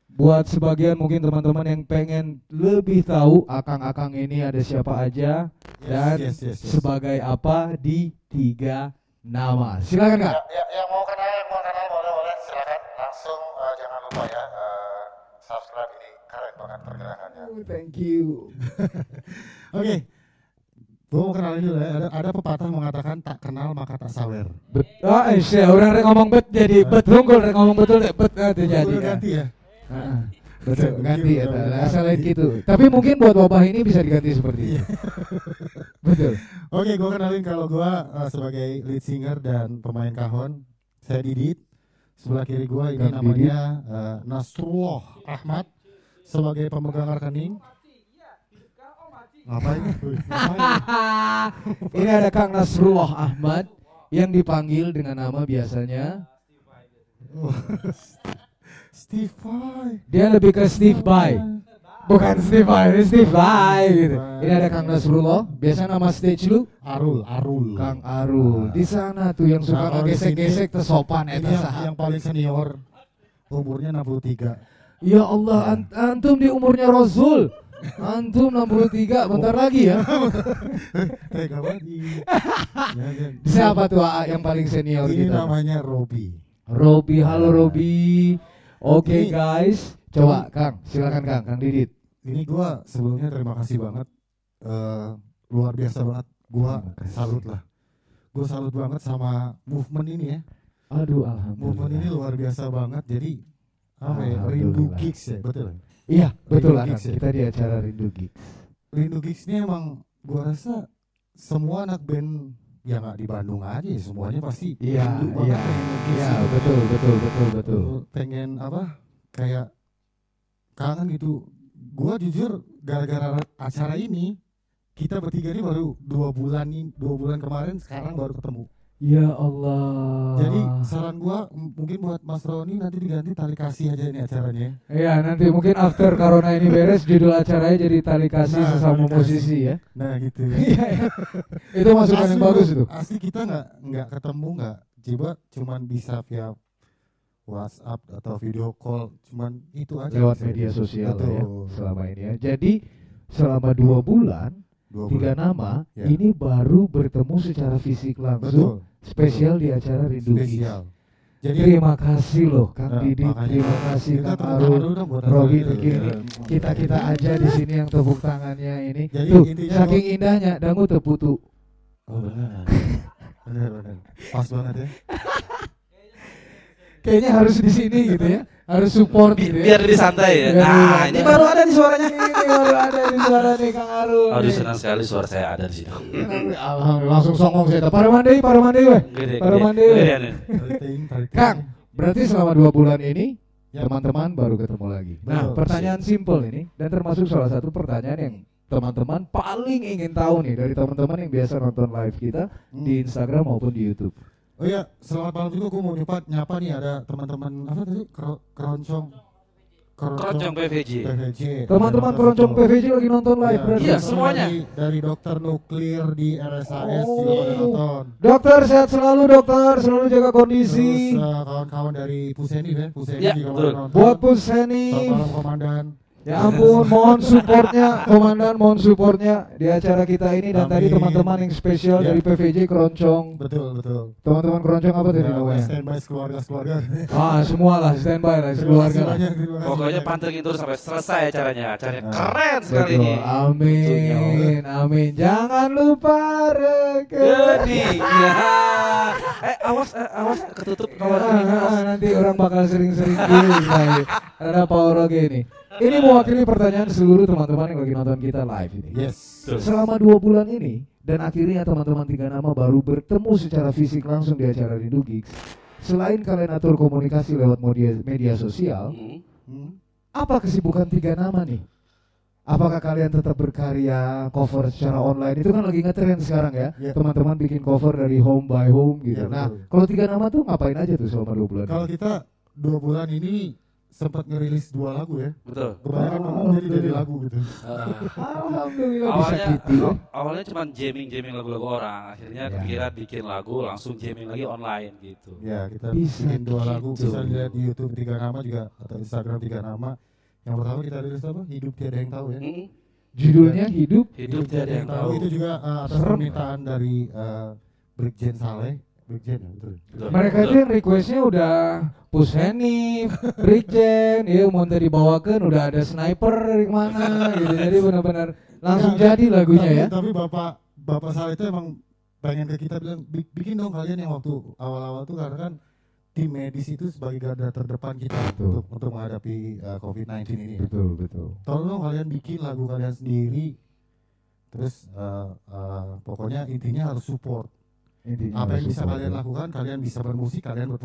C: buat sebagian mungkin teman-teman yang pengen lebih tahu akang-akang ini ada siapa aja dan
D: yes, yes, yes.
C: sebagai apa di tiga nama. Silakan kak.
D: Ya, ya, yang mau kenal, yang mau kenal boleh boleh silakan langsung eh, jangan lupa ya eh, subscribe ini keren banget pergerakannya.
C: Thank you.
D: Oke, gue mau kenalin dulu ya. Ada, ada pepatah mengatakan tak kenal maka tak sawer.
C: Bet, ah, eh, sih, orang rek ngomong bet jadi bet unggul rek ngomong betul deh bet ah, itu jadi.
D: Ganti ya.
C: Heeh. Betul, ganti ya. Asal gitu. Tapi mungkin buat wabah ini bisa diganti seperti itu. Betul.
D: Oke, gue kenalin kalau gue eh, sebagai lead singer dan pemain kahon, saya Didit. Sebelah kiri gue ini namanya eh, Nasrullah Ahmad sebagai pemegang rekening. Ngapain?
C: Ini ada Kang Nasrullah Ahmad yang dipanggil dengan nama biasanya
D: Steve Vai.
C: dia lebih ke Steve Vai. Bukan Steve Vai, ini Steve Vai gitu. Ini ada Kang Nasrullah, biasa nama stage lu
D: Arul, Arul.
C: Kang Arul. Di sana tuh yang suka
D: Nah,
C: gesek-gesek tersopan
D: Ini
C: eta
D: yang,
C: saha.
D: yang paling senior. Umurnya 63.
C: Ya Allah, an- antum di umurnya Rasul. Antum 63, bentar lagi ya.
D: Tega banget.
C: Siapa tuh AA yang paling senior
D: Ini
C: kita?
D: namanya Robi.
C: Robi, halo Robi. Oke
D: Ini-
C: guys, coba Kang, silakan Kang, Kang Didit.
D: Ini gua sebelumnya terima kasih banget. Eh, luar biasa banget. Gua salut lah. Gua salut banget sama movement ini ya.
C: Aduh,
D: Movement ini
C: alhamdulillah.
D: luar biasa banget. Jadi apa ya?
C: Alhamdulillah.
D: Rindu gigs ya, betul.
C: Iya, betul
D: Rindu. Gigs ya?
C: Kita di acara Rindu Gigs.
D: Rindu gigs ini emang gua rasa semua anak band ya nggak di Bandung aja ya, semuanya pasti
C: Iya,
D: rindu banget
C: iya.
D: gigs
C: Iya,
D: gitu.
C: betul, betul, betul, betul.
D: pengen apa kayak kangen gitu gua jujur gara-gara acara ini kita bertiga ini baru dua bulan ini dua bulan kemarin sekarang baru ketemu
C: Ya Allah.
D: jadi saran gua mungkin buat Mas Roni nanti diganti tali kasih aja ini acaranya
C: Iya, nanti mungkin after corona ini beres judul acaranya jadi tali kasih
D: Nah,
C: sesama
D: tali kasih.
C: musisi ya.
D: nah gitu ya
C: Iya, iya. itu masukan yang bagus itu.
D: asli kita nggak nggak ketemu nggak coba cuman bisa via WhatsApp atau video call cuman itu aja
C: Lewat media sosial ya selama ini ya. Jadi selama dua bulan
D: Dua
C: tiga
D: bulan.
C: nama
D: Ya.
C: ini baru bertemu secara fisik langsung
D: betul
C: spesial di acara Rindu
D: spesial jadi
C: Terima kasih loh Kang
D: Nah,
C: Didi,
D: makanya
C: terima kasih
D: kita
C: Kang Arul Robi
D: itu.
C: Teki ini.
D: Iya.
C: Kita kita aja di sini yang tepuk tangannya ini.
D: Jadi
C: Tuh, saking indahnya dangu teputu.
D: Oh benar. benar benar. Pas banget ya.
C: Kayaknya harus di sini gitu ya. Harus support
E: Bi-
C: gitu ya.
E: biar lebih santai ya.
C: Biar
E: Nah,
C: santai.
E: ini baru ada nih suaranya.
C: Ini baru ada di suara nih Kang Arul.
E: Aduh senang sekali suara saya ada di sini.
C: Alhamdulillah langsung songong saya. Para mandi, para mandi weh. Para mandi weh.
E: ya.
C: Kang, berarti selama dua bulan ini
D: Ya.
C: teman-teman baru ketemu lagi. Nah, pertanyaan simple ini dan termasuk salah satu pertanyaan yang teman-teman paling ingin tahu nih dari teman-teman yang biasa nonton live kita
D: Hmm.
C: di Instagram maupun di YouTube.
D: Oh iya, selamat malam juga gue mau nyapa nyapa nih ada teman-teman apa tadi? Kero- keroncong.
E: Keroncong PVJ.
D: PVJ.
C: Teman-teman keroncong. PVJ lagi nonton live
D: Iya,
C: berarti.
E: Iya, semuanya.
D: Dari, dari dokter nuklir di RSAS
C: Oh.
D: juga pada nonton.
C: Dokter sehat selalu dokter, selalu jaga kondisi.
D: Terus eh, kawan-kawan dari Puseni ya, Puseni
E: Iya,
D: juga
E: betul.
D: pada nonton.
C: Buat Puseni.
D: Selamat malam komandan.
C: Ya ampun, mohon supportnya, komandan, mohon supportnya di acara kita ini dan tadi teman-teman yang spesial
D: Ya.
C: dari PVJ Keroncong.
D: Betul betul.
C: Teman-teman Keroncong apa tadi
D: Ya,
C: namanya?
D: standby keluarga keluarga.
C: Ah, semua lah standby lah keluarga.
E: Pokoknya pantengin terus sampai selesai acaranya. Acaranya
D: Nah,
E: keren sekali
C: Betul.
E: ini.
C: Amin, amin. Jangan lupa rekening.
E: Gede. Ya. Eh awas eh, awas ketutup kalau
C: Ah,
E: ini.
C: ah, nanti orang bakal sering-sering gini Ada power oke ini. Ini mewakili pertanyaan seluruh teman-teman yang lagi nonton kita live ini.
D: Yes.
C: Selama dua bulan ini dan akhirnya teman-teman tiga nama baru bertemu secara fisik langsung di acara Rindu Gigs. Selain kalian atur komunikasi lewat media, media sosial,
E: Hmm.
D: Hmm.
C: apa kesibukan tiga nama nih? Apakah kalian tetap berkarya cover secara online? Itu kan lagi ngetren sekarang ya.
D: Iya.
C: Teman-teman bikin cover dari home by home gitu.
D: Iya,
C: nah, kalau tiga nama tuh ngapain aja tuh selama dua bulan?
D: Kalau kita dua bulan ini sempat ngerilis dua lagu ya.
B: Betul.
D: Kebanyakan ngomong jadi jadi lagu gitu.
B: Eh,
C: Alhamdulillah bisa
B: awalnya
C: gitu ya.
B: aw- awalnya cuma jamming jamming lagu-lagu orang akhirnya
C: Ya.
B: kepikiran bikin lagu langsung jamming lagi online gitu
D: Ya kita
C: Bisa
D: bikin dua lagu
C: gitu.
D: bisa dilihat di YouTube tiga nama juga atau Instagram tiga nama. Yang pertama kita rilis apa? Hidup tiada yang tahu ya.
B: Mm,
C: Judulnya hidup
B: hidup tiada yang tahu
D: itu juga uh, atas permintaan dari uh, Brigjen Saleh. Brigjen ya betul.
B: Betul,
C: mereka
B: betul.
C: itu yang requestnya udah push Hanif, Brigjen, ya mau tadi dibawakan udah ada sniper dari mana gitu. Jadi benar-benar langsung
D: Ya,
C: jadi lagunya
D: tapi,
C: ya.
D: Tapi bapak bapak Saleh itu emang pengen ke kita bilang "Bi- bikin dong kalian yang waktu awal-awal tuh karena kan tim medis itu sebagai garda terdepan kita
C: Betul.
D: untuk untuk menghadapi uh, COVID-19 ini.
C: Betul, betul.
D: Tolong kalian bikin lagu kalian sendiri. Terus uh, uh, pokoknya intinya harus support.
C: Intinya
D: Apa yang bisa kalian lakukan, kalian bisa bermusik, kalian ber-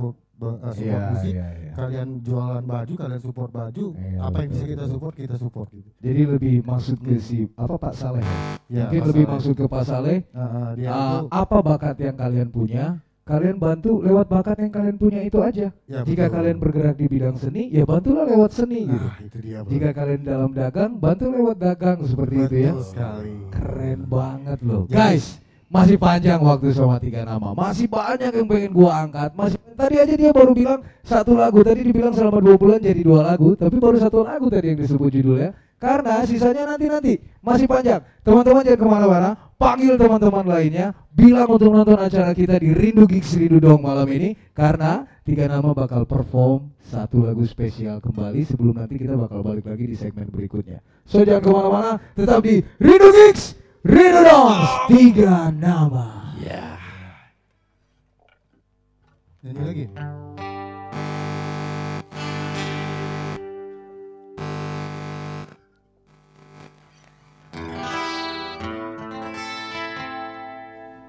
D: uh, support
C: Iya,
D: musik,
C: iya, iya.
D: kalian jualan baju, kalian support baju.
C: Iya,
D: apa yang
C: betul,
D: bisa kita
C: betul.
D: support, kita support gitu.
C: Jadi lebih maksud ke si apa Pak Saleh?
D: Ya,
C: Mungkin
D: Mas
C: lebih
D: Saleh.
C: maksud ke Pak Saleh.
D: Uh, uh, dia
C: ah,
D: itu
C: apa bakat yang kalian punya? Kalian bantu lewat bakat yang kalian punya itu aja.
D: ya,
C: Jika
D: betul.
C: kalian bergerak di bidang seni, ya bantulah lewat seni gitu.
D: Nah, itu dia. bro.
C: Jika kalian dalam dagang, bantu lewat dagang seperti itu ya.
D: Betul sekali.
C: Keren banget loh.
D: Jadi-
C: Guys, masih panjang waktu sama tiga nama. Masih banyak yang pengen gua angkat. Masih tadi aja dia baru bilang satu lagu. Tadi dibilang selama dua bulan jadi dua lagu, tapi baru satu lagu tadi yang disebut judulnya. Karena sisanya nanti-nanti masih panjang. Teman-teman jangan ke mana-mana. Panggil teman-teman lainnya. Bilang untuk nonton acara kita di Rindu Gigs Rindu Dong malam ini. Karena tiga nama bakal perform satu lagu spesial kembali sebelum nanti kita bakal balik lagi di segmen berikutnya. So jangan ke mana-mana. Tetap di Rindu Gigs Rindu Dong. Tiga nama.
B: ya
D: Nyanyi lagi.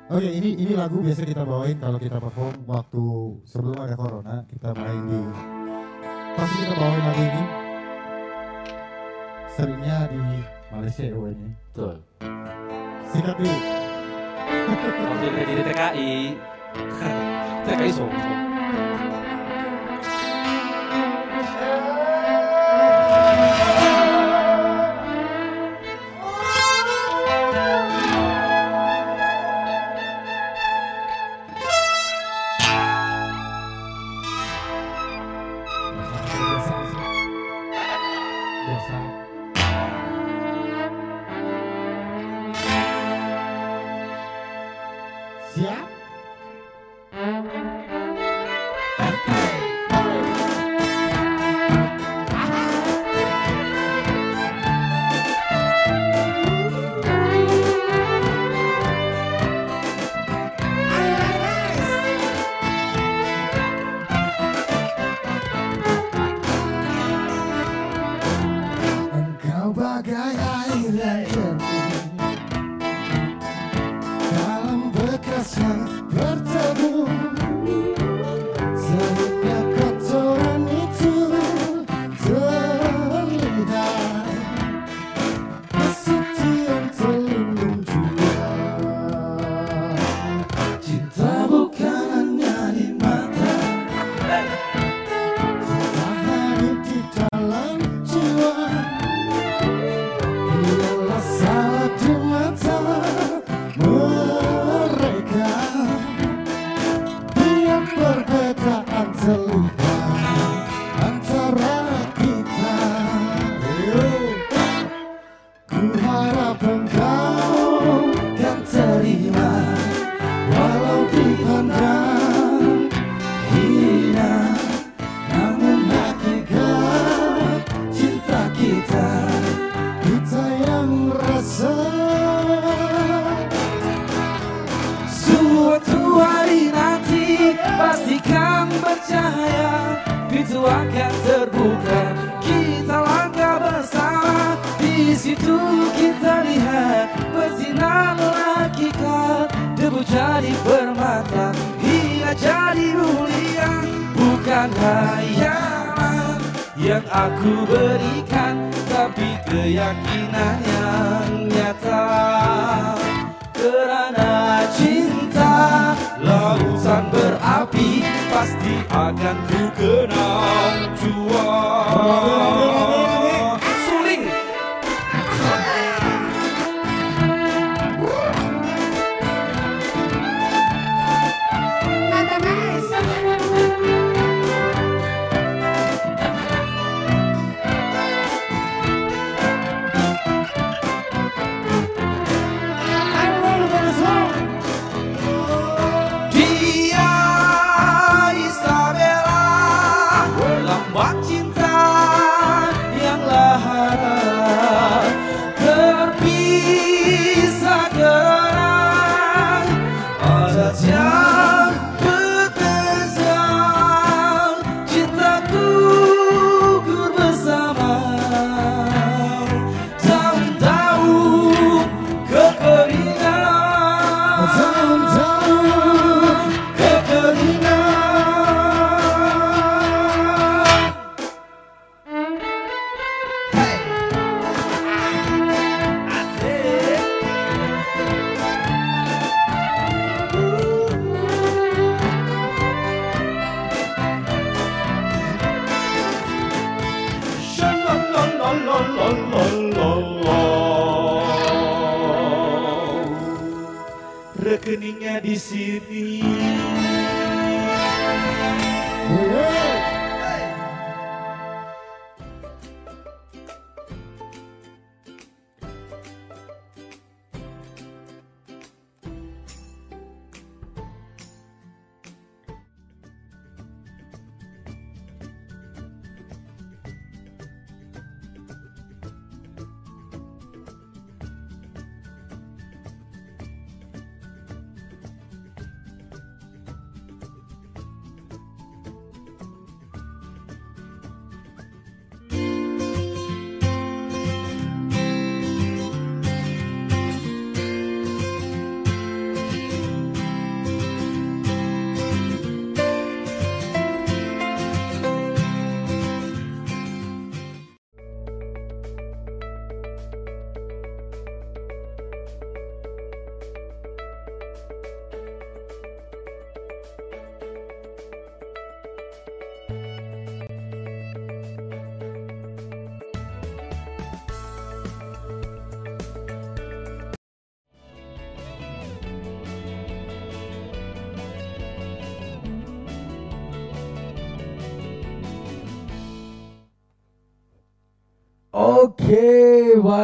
D: Oke, ini ini lagu biasa kita bawain kalau kita perform waktu sebelum ada corona, kita main di pasti kita bawain lagu ini. Seringnya di Malaysia ya ini.
B: betul 嗯间对。我最开心
D: 的
B: 在家一，给一
C: 首。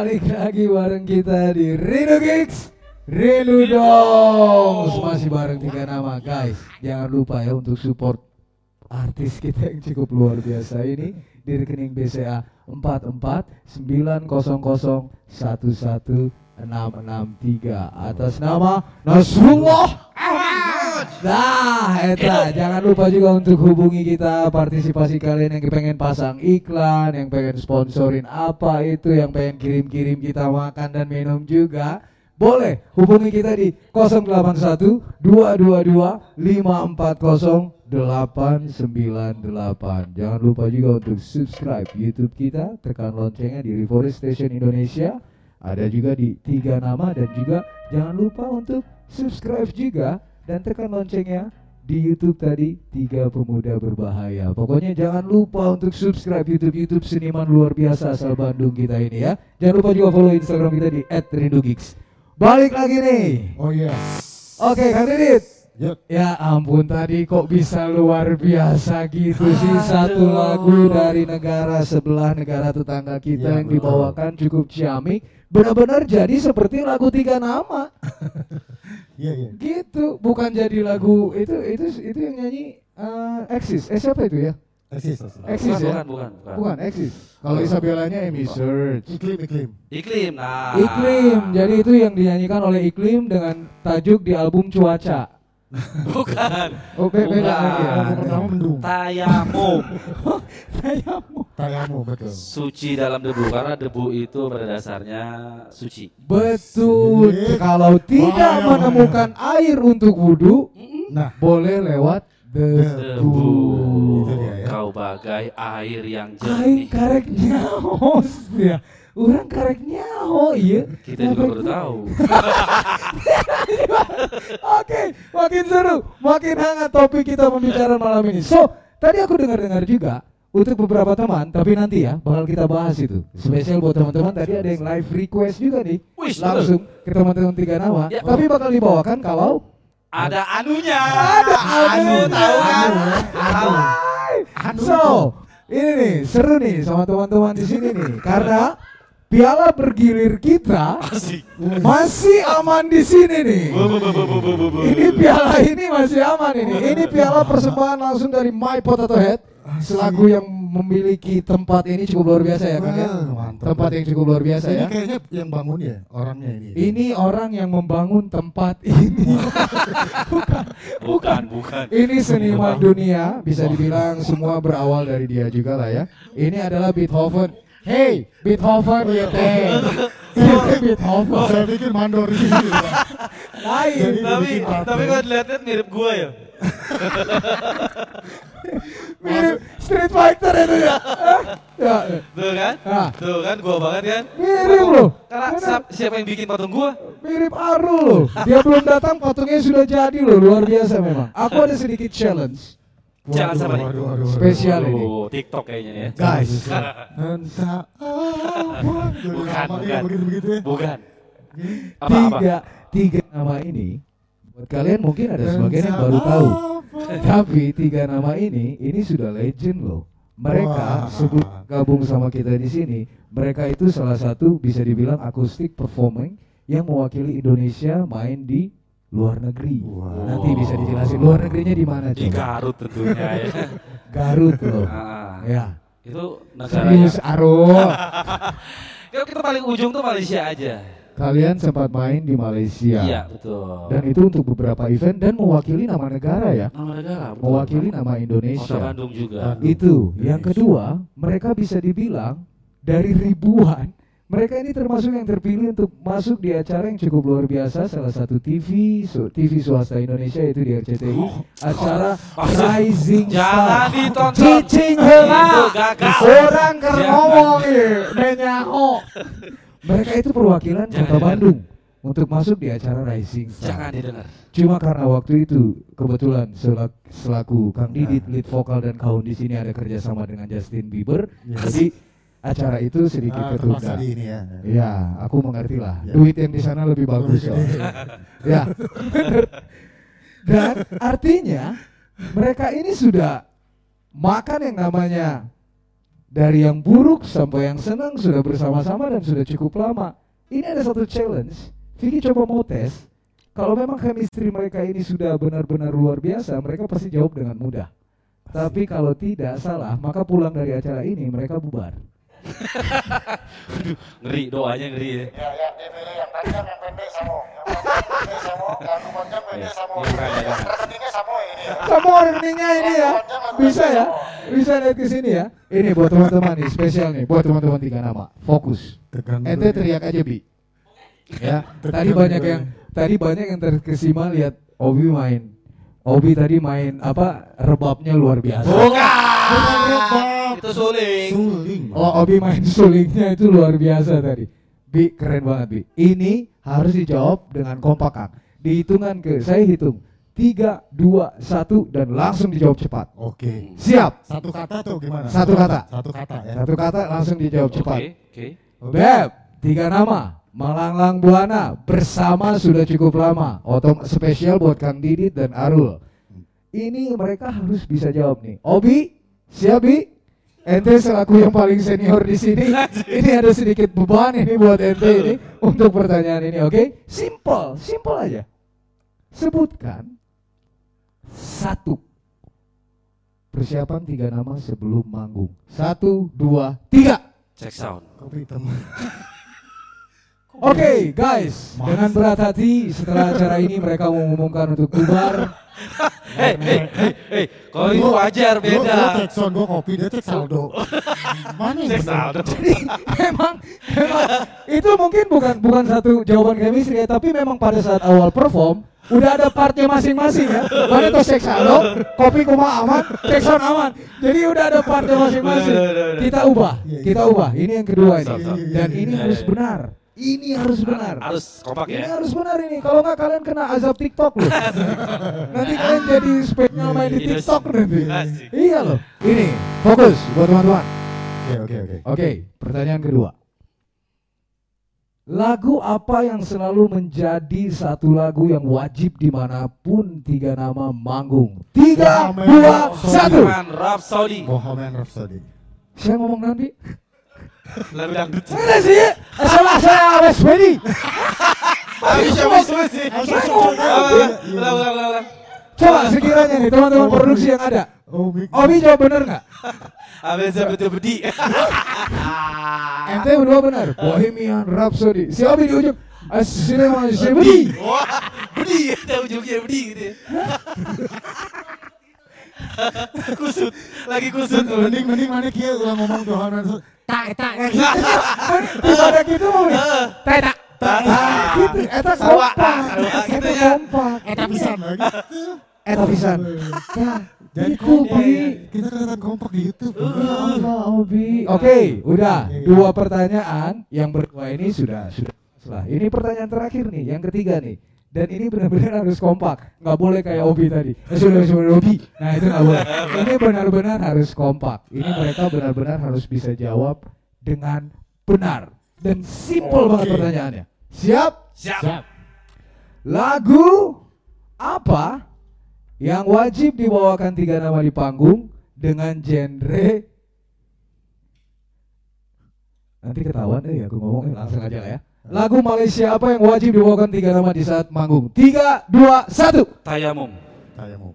C: Balik lagi bareng kita di Rino Gigs Rino Dongs Masih bareng tiga nama guys. Jangan lupa ya untuk support artis kita yang cukup luar biasa ini Di rekening BCA 44900111663 Atas nama Nasrullah Nah, eta jangan lupa juga untuk hubungi kita partisipasi kalian yang pengen pasang iklan, yang pengen sponsorin apa itu, yang pengen kirim-kirim kita makan dan minum juga. Boleh hubungi kita di 081 222 540 898. Jangan lupa juga untuk subscribe YouTube kita, tekan loncengnya di Reforestation Indonesia. Ada juga di tiga nama dan juga jangan lupa untuk subscribe juga dan tekan loncengnya di YouTube tadi tiga pemuda berbahaya. Pokoknya jangan lupa untuk subscribe YouTube YouTube seniman luar biasa asal Bandung kita ini ya. Jangan lupa juga follow Instagram kita di @rindugigs. Balik lagi nih.
D: Oh yes.
C: Oke, Kang Didit.
D: Yuk.
C: Ya ampun tadi kok bisa luar biasa gitu sih satu lagu dari negara sebelah negara tetangga kita
D: Iya,
C: yang
D: betul.
C: dibawakan cukup ciamik benar-benar jadi seperti lagu tiga nama
D: Iya iya.
C: gitu bukan jadi lagu itu itu itu yang nyanyi eh Exis eh siapa itu ya
D: Eksis. eksis.
C: Ya
E: bukan, bukan, bukan.
C: bukan Exis kalau Isabellanya Amy Search
D: Iklim iklim.
E: Iklim, nah.
C: Iklim jadi itu yang dinyanyikan oleh Iklim dengan tajuk di album Cuaca
E: Bukan.
C: oh be- beda
E: Bukan.
C: lagi ya
D: pertama mendung.
E: Tayamum.
C: Tayamu.
D: Tayamu betul.
E: Suci dalam debu karena debu itu pada dasarnya suci.
C: Betul.
D: Sip.
C: Kalau tidak menemukan air untuk wudhu,
D: Nah,
C: boleh lewat
E: Debu.
C: debu.
D: Itu dia ya.
E: Kau bagai air yang jernih.
C: karek nyaos ya. Orang karek nyaho iya.
E: Kita juga baru tahu.
C: Oke, makin seru, makin hangat topik kita pembicaraan malam ini. So, tadi aku dengar-dengar juga untuk beberapa teman, tapi nanti ya bakal kita bahas itu. Spesial buat teman-teman tadi ada yang live request juga nih. Langsung ke teman-teman tiga nama.
E: Ya.
C: Tapi bakal dibawakan kalau
E: Ada anunya.
C: Ada
E: anu, tahu kan? Tahu.
C: So, ini nih seru nih sama teman-teman di sini nih karena piala bergilir kita
E: Asik.
C: masih aman di sini nih. Ini piala ini masih aman ini. Ini piala persembahan langsung dari My Potato Head selaku yang memiliki tempat ini cukup luar biasa ya Kang ya.
D: Mantap.
C: Tempat yang cukup luar biasa
D: Ini
C: ya.
D: kayaknya yang bangun ya orangnya ini.
C: Ini orang yang membangun tempat ini.
E: Bukan, bukan.
C: Ini seniman dunia, bisa dibilang semua berawal dari dia juga lah ya. Ini adalah Beethoven. Hey, Beethoven ya teh. Ini Beethoven.
D: Saya pikir mandor di sini.
C: Lain.
E: Tapi tapi kalau dilihat-lihat mirip gua ya.
C: Mirip Street Fighter itu ya. ya.
E: Tuh kan?
C: Ah.
E: Tuh kan gua banget kan?
C: Mirip loh.
E: Karena siap- siapa yang bikin patung gua?
C: Mirip Arul loh. Dia belum datang patungnya sudah jadi loh. Luar biasa memang. Aku ada sedikit challenge.
E: Jangan
D: waduh.
C: Spesial ini.
E: TikTok kayaknya ya.
C: Guys.
D: Entah apa.
E: Bukan, bukan.
D: begitu-begitu ya.
E: Bukan. Apa apa?
C: Tiga, tiga nama ini. Buat kalian mungkin ada sebagian yang baru tahu. Tapi tiga nama ini, ini sudah legend loh. Mereka sebelum gabung sama kita di sini, mereka itu salah satu bisa dibilang akustik performing yang mewakili Indonesia main di luar negeri.
D: Wah.
C: Nanti bisa dijelasin luar negerinya di mana
E: Di? Garut tentunya ya.
C: Garut loh.
E: Ah,
C: Ya.
E: Itu negaranya.
C: Serius Arul.
E: Kalau kita paling ujung tuh Malaysia aja.
C: Kalian sempat main di Malaysia.
E: Iya, betul.
C: Dan itu untuk beberapa event dan mewakili nama negara ya.
E: nama negara. betul.
C: Mewakili nama
E: Kota
C: Indonesia.
E: Bandung juga.
D: Bandung.
C: Itu.
D: Indonesia.
C: Yang kedua, mereka bisa dibilang dari ribuan, mereka ini termasuk yang terpilih untuk masuk di acara yang cukup luar biasa salah satu TV so- TV swasta Indonesia yaitu di RCTI acara
E: maksud-
C: Rising
E: Jangan
C: Star.
E: ditonton.
C: Cicing
E: Itu
C: heula. Orang
E: Jangan.
C: ngomong. Mereka itu perwakilan
E: Jangan
C: Kota
E: didengar.
C: Bandung untuk masuk di acara Rising Star.
E: Jangan didengar.
C: Cuma karena waktu itu kebetulan selak- selaku Kang Didit lead vokal dan kaum di sini ada kerjasama dengan Justin Bieber,
D: Yes.
C: jadi acara itu sedikit
D: Ah,
C: ketunda.
D: di ini ya.
C: Ya, aku mengerti lah.
D: Ya.
C: Duit yang di sana lebih bagus kok. ya. Dan artinya mereka ini sudah makan yang namanya dari yang buruk sampai yang senang sudah bersama-sama dan sudah cukup lama. Ini ada satu challenge. Vicky coba mau tes. Kalau memang chemistry mereka ini sudah benar-benar luar biasa, mereka pasti jawab dengan mudah. Tapi kalau tidak salah, maka pulang dari acara ini mereka bubar.
E: Ngeri doanya ngeri ya.
D: Ya, ya, dia pilih yang panjang, yang pendek sama. Yang panjang, pendek sama. Yang panjang, pendek
E: Iya.
D: Rekeningnya ini ya.
C: Semua rekeningnya ini ya. Bisa ya? Bisa lihat ke sini ya. Ini buat teman-teman nih, spesial nih buat teman-teman tiga nama. Fokus. Ente teriak aja bi. Ya. Tadi banyak yang tadi banyak yang terkesima lihat Obi main. Obi tadi main apa rebabnya luar biasa.
D: Bukan rebab.
E: Itu suling.
D: Suling.
C: Oh Obi main sulingnya itu luar biasa tadi. Bi keren banget Bi. Ini harus dijawab dengan kompak Kang. Dihitungan ke saya hitung tiga dua satu dan langsung dijawab cepat.
D: Oke.
C: Siap.
D: Satu kata tuh gimana?
C: Satu kata.
D: Satu kata ya.
C: Satu kata langsung dijawab cepat.
E: Oke, oke.
C: Beb, tiga nama. Melanglang Buana bersama sudah cukup lama. Otom spesial buat Kang Didit dan Arul. Ini mereka harus bisa jawab nih. Obi, siap Bi? Ente selaku yang paling senior di sini, ini ada sedikit beban ini buat ente ini untuk pertanyaan ini, oke? Simple, simple aja. Sebutkan satu persiapan tiga nama sebelum manggung. Satu, dua, tiga.
E: Check sound.
D: Kopi hitam.
C: Oke guys, dengan berat hati setelah acara ini mereka mengumumkan untuk bubar.
E: Hei, hei, hei, hei. Kalau itu wajar beda.
D: cek sound, gua kopi, dia cek saldo. Mana bener?
E: sound.
C: Jadi memang, memang itu mungkin bukan bukan satu jawaban chemistry ya, tapi memang pada saat awal perform udah ada partnya masing-masing ya. Mana tuh seks halo, kopi kuma aman, seks sound aman. Jadi udah ada partnya masing-masing. Kita ubah,
D: Iya, iya.
C: kita ubah. Ini yang kedua ini. Dan ini
B: Iya,
C: harus benar. Ini harus benar.
B: Harus kompak
C: Ini
B: ya.
C: harus benar ini. Kalau nggak kalian kena azab TikTok loh. nanti kalian jadi spesial main di
B: Ini
C: TikTok nanti.
B: Asik.
C: Iya loh. Ini fokus buat teman-teman.
D: Oke oke oke.
C: Oke, pertanyaan kedua. Lagu apa yang selalu menjadi satu lagu yang wajib di mana pun tiga nama manggung? Tiga, dua,
D: Rhapsody.
C: satu.
B: Bohemian Rhapsody.
D: Bohemian Rhapsody.
C: Saya ngomong nanti.
B: Lagu dangdut.
C: Mana sih? Salah saya.
B: Ulang ulang ulang, ulang.
C: Coba sekiranya nih teman-teman produksi yang ada. Obi jawab bener nggak?
B: Habis betul bedi.
C: Ente berdua benar. Bohemian Rhapsody. Si Obi di ujung. Asyik masih bedi.
B: Wah, bedi. Ada ujungnya bedi gitu. ya. kusut, lagi kusut.
D: Mending mending mana kia ulang ngomong Rhapsody.
F: Tak, tak, kayak
C: Nah,
F: gitu.
C: Daripada gitu mau. Tetak.
B: Tak.
C: Ah, gitu. Eta kompak.
B: gitu
C: Eta
B: ya.
C: kompak.
F: Eta pisan.
C: Eta pisan. Ya,
D: Jadi
C: itu
D: kompak.
C: Bi.
D: Kita kelihatan kompak di YouTube.
C: Ya Allah, Obi. Oke, udah. Dua pertanyaan yang berdua ini sudah sudah. Ini pertanyaan terakhir nih, yang ketiga nih. Dan ini benar-benar harus kompak, nggak boleh kayak Obi tadi. Sudah sudah Obi. Nah itu nggak boleh. Ini benar-benar harus kompak. Ini mereka benar-benar harus bisa jawab dengan benar dan simpel banget
D: Oke.
C: pertanyaannya. Siap?
B: Siap.
F: Siap.
C: Lagu apa yang wajib dibawakan tiga nama di panggung dengan genre Nanti ketahuan deh aku ngomongin langsung aja lah ya. Lagu Malaysia apa yang wajib dibawakan tiga nama di saat manggung? Tiga, dua, satu.
B: Tayamum.
D: Tayamum.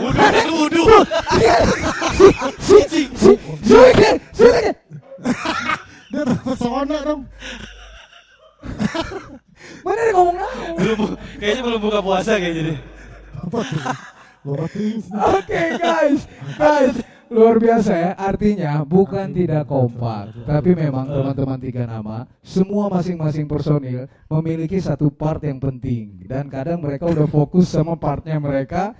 B: Wudu, wudu.
C: Si, si, si, suike, suike.
D: Dia terpesona dong.
C: Mana dia ngomong apa?
B: Belum, kayaknya belum buka puasa kayaknya deh.
C: Oke guys, guys, luar biasa ya. Artinya bukan tidak kompak, tapi memang teman-teman tiga nama, semua masing-masing personil memiliki satu part yang penting. Dan kadang mereka udah fokus sama partnya mereka,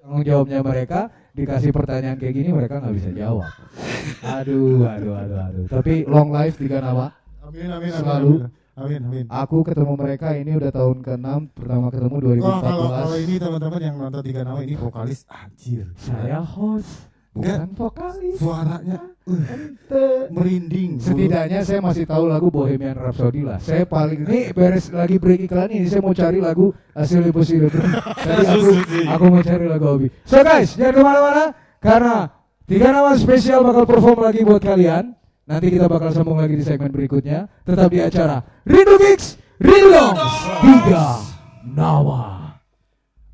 C: tanggung jawabnya mereka, dikasih pertanyaan kayak gini mereka nggak bisa jawab. Aduh, aduh, aduh, aduh. Tapi long life tiga nama.
D: Amin amin amin.
C: Selalu.
D: Amin amin.
C: Aku ketemu mereka ini udah tahun ke-6, pertama ketemu
D: Wah kalau kalau
C: 2014.
D: ini teman-teman yang nonton tiga nama ini vokalis anjir.
C: Saya host, bukan vokalis.
D: Suaranya uh, merinding.
C: Setidaknya saya masih tahu lagu Bohemian Rhapsody lah. Saya paling ini beres lagi break iklan ini saya mau cari lagu hasil impossible. Tadi aku aku mau cari lagu Obi. So guys, jangan ke mana-mana karena tiga nama spesial bakal perform lagi buat kalian. Nanti kita bakal sambung lagi di segmen berikutnya. Tetap di acara Rindu Gigs, Rindu tiga nama.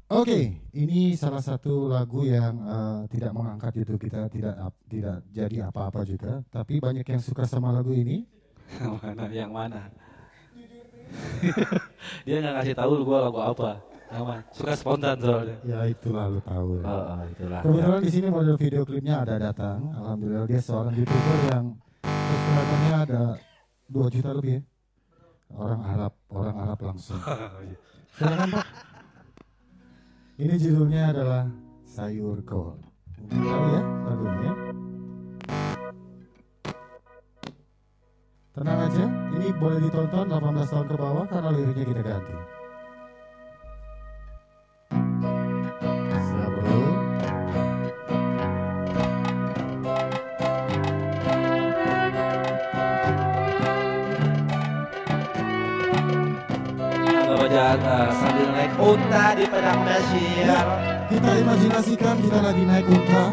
D: Oke, ini salah satu lagu yang eh, tidak mengangkat YouTube kita tidak ap- tidak jadi apa-apa juga, tapi banyak yang suka sama lagu ini.
B: Yang mana? Yang mana? Dia nggak ngasih tahu gua lagu apa. Nama. Suka spontan soalnya.
D: Ya itulah lu tahu. Ya.
B: oh, itulah.
D: Kebetulan di sini model video klipnya ada datang. Alhamdulillah dia seorang youtuber yang subscribernya ada 2 juta lebih ya. Orang Arab, orang Arab langsung. Silakan Pak. Ini judulnya adalah Sayur Kol. Tahu ya lagunya. Tenang aja, ini boleh ditonton 18 tahun ke bawah karena liriknya kita ganti. Siap
B: naik unta di padang pasir.
D: Ya, kita imajinasikan kita lagi naik unta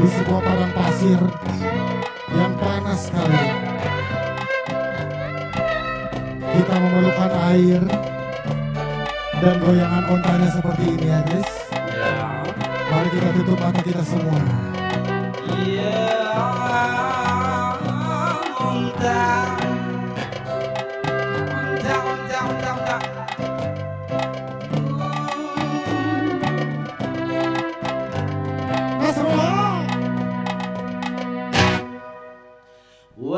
D: di sebuah padang pasir yang panas sekali. Kita memerlukan air dan goyangan ontanya seperti ini ya guys.
B: Ya.
D: Mari kita tutup mata kita semua.
B: Iya, unta. Unta,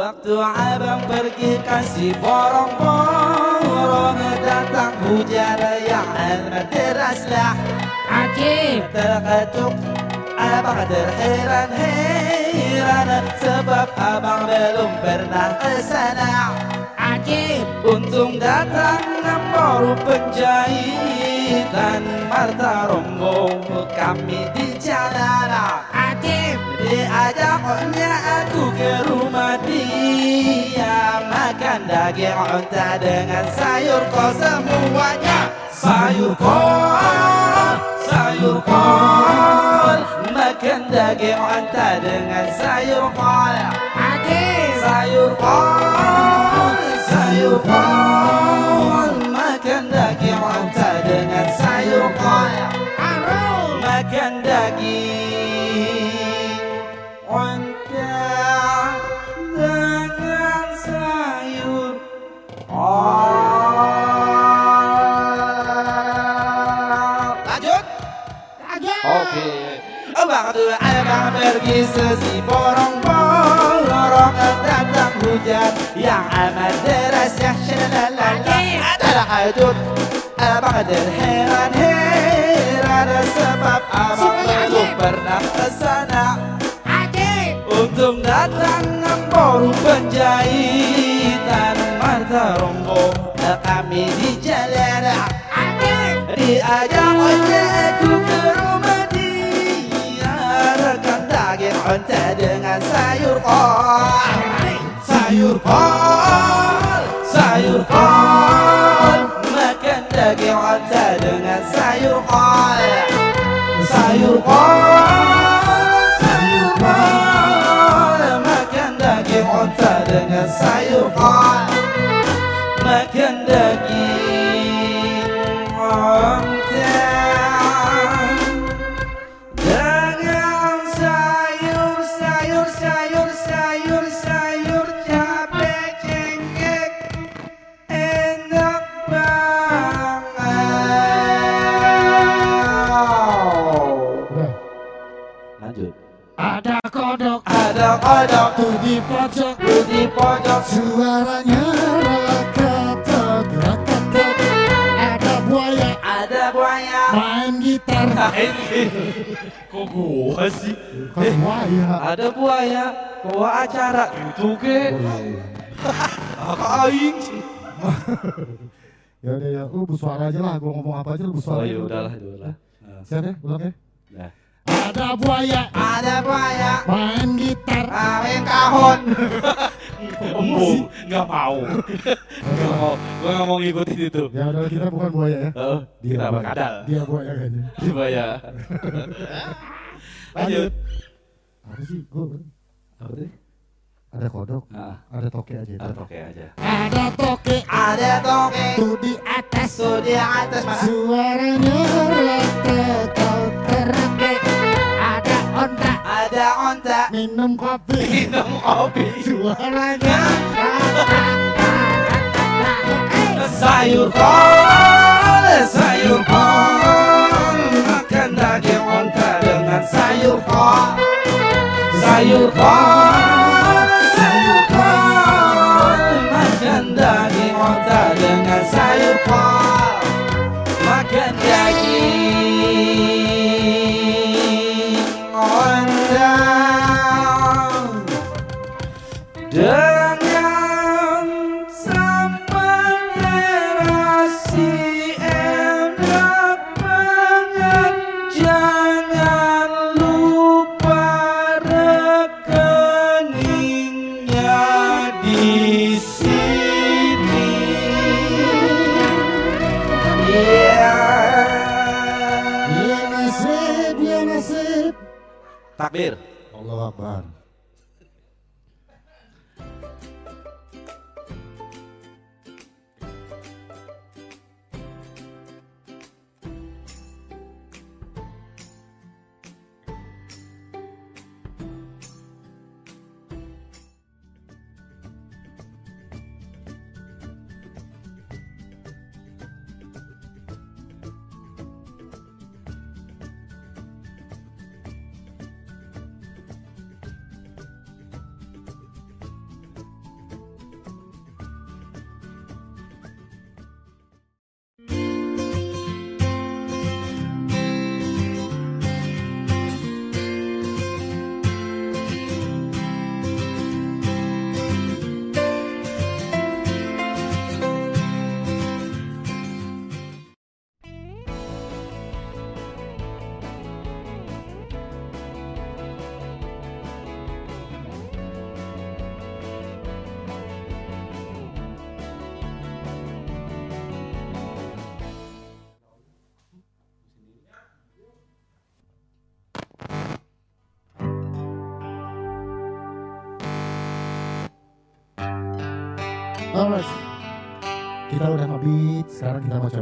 B: Waktu abang pergi kasih borong-borong Borong. Datang hujan yang amat deraslah
G: Ajib.
B: Terketuk Abang terheran-heran Sebab abang belum pernah ke sana
G: Ajib.
B: Untung datang baru penjahitan Marta Rombong. Kami di jalan
G: Ajib
B: Diajaknya aku ke rumah dia. Makan daging onta dengan sayur kol semuanya. Sayur kol, sayur kol. Makan daging onta dengan sayur kol. Sayur kol, sayur kol Lanjut.
G: Ajib
B: Oke. Waktu abang pergi sesi borong-borong Datang hujan. Yang amat deras Ya shalalala hajut Abang terheran-heran Sebab abang belum pernah ke
G: sana.
B: Untung datang baru penjahitan Dengan kol Sayur kol, sayur kol Makan daging onta dengan sayur kol Sayur kol, sayur kol Makan daging onta dengan sayur kol
D: Suaranya rakatok rakatok Ada buaya.
B: Ada buaya.
D: main gitar.
B: Kok gua sih?
D: Kan buaya?
B: Ada buaya. Bawa acara gitu ke? Kakak aing sih.
D: Ya udah ya, lu bersuara aja lah, gua ngomong apa aja lu bersuara
B: Oh ya udahlah, udahlah.
D: Siap ya, ulang ya
B: Nah.
D: Ada buaya.
B: Ada buaya.
D: Main gitar.
B: Kawin kahon. Embung, nggak mau. Nggak mau. Gua nggak mau ngikutin itu.
D: Ya udah kita bukan buaya ya
B: Oh, kita apa kadal?
D: Dia buaya kayaknya
B: Di buaya. Lanjut.
D: Apa sih, gua
B: Apa tadi?
D: ada kodok,
B: Ah,
D: ada toke aja
B: ada toke aja.
D: Ada toke
B: Ada toke
D: tuh di atas
B: tuh di atas mana?
D: Suaranya terke
G: Ada onta.
B: Ada onta.
D: Minum kopi.
B: Minum kopi.
D: Suaranya.
B: Sayur kol, sayur kol. Makan daging onta dengan sayur kol. Sayur kol, sayur kol. Makan daging onta dengan sayur kol. Makan daging onta Takbir.
D: Allah Akbar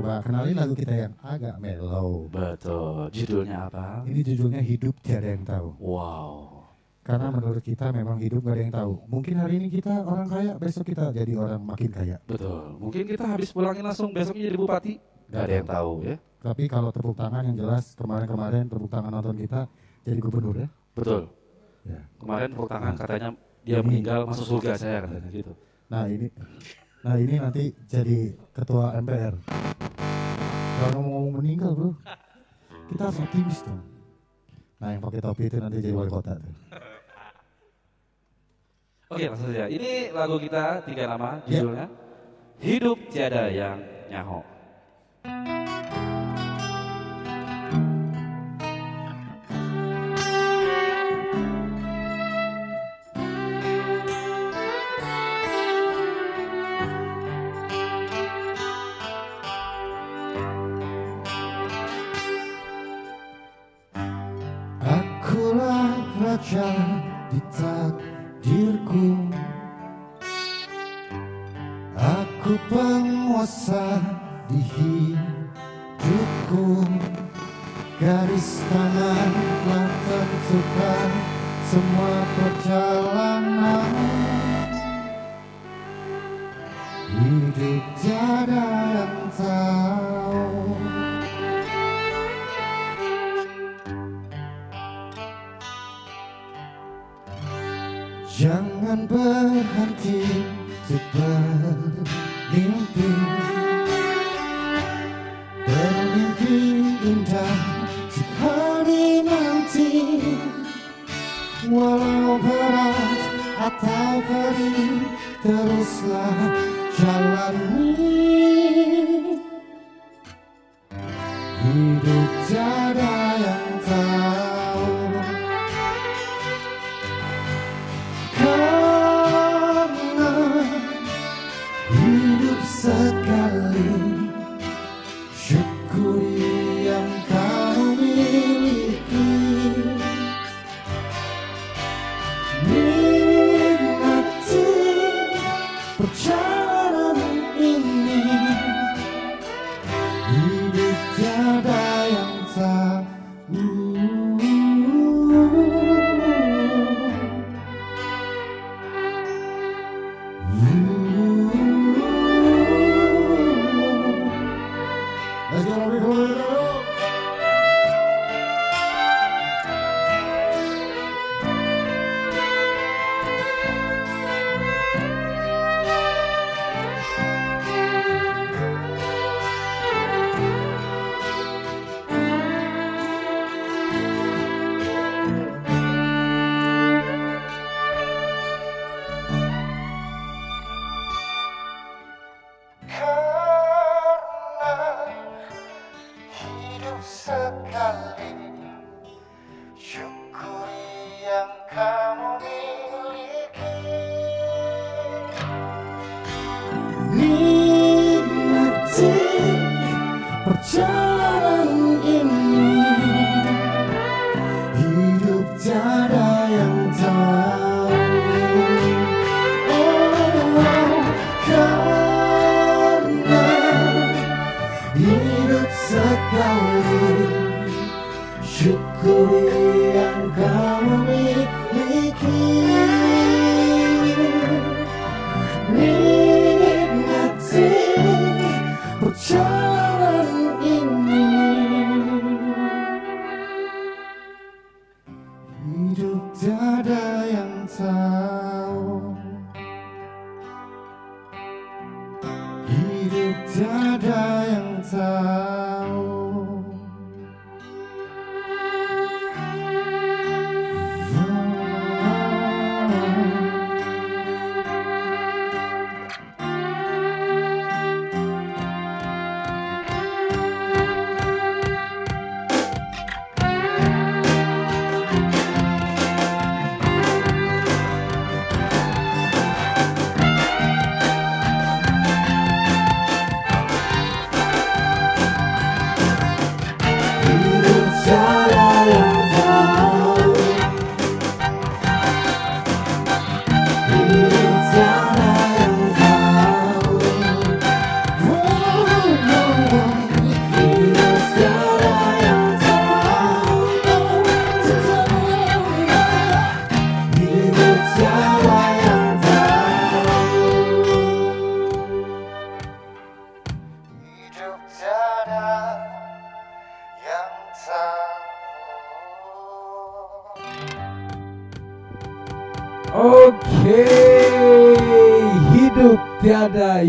D: coba kenalin lagu kita yang agak mellow.
E: Betul. Judulnya apa?
D: Ini judulnya Hidup Tiada Yang Tahu.
E: Wow.
D: Karena menurut kita memang hidup gak ada yang tahu. Mungkin hari ini kita orang kaya, besok kita jadi orang makin kaya.
E: Betul. Mungkin kita habis pulangin langsung besoknya jadi bupati. Gak ada yang tahu ya.
D: Tapi kalau tepuk tangan yang jelas kemarin-kemarin tepuk tangan nonton kita jadi gubernur ya.
E: Betul.
D: Ya.
E: Kemarin tepuk tangan katanya dia meninggal masuk surga saya katanya gitu.
D: Nah ini, nah ini nanti jadi ketua MPR. Kalau ngomong meninggal bro, kita harus optimis dong. Nah yang pakai topi itu nanti jadi wali kota tuh.
E: Oke langsung saja. Ini lagu kita tiga nama
D: Ya.
E: judulnya Hidup Tiada Yang Nyaho.
D: Jangan berhenti untuk bermimpi Bermimpi indah di hari nanti. Walau berat atau perih Teruslah jalani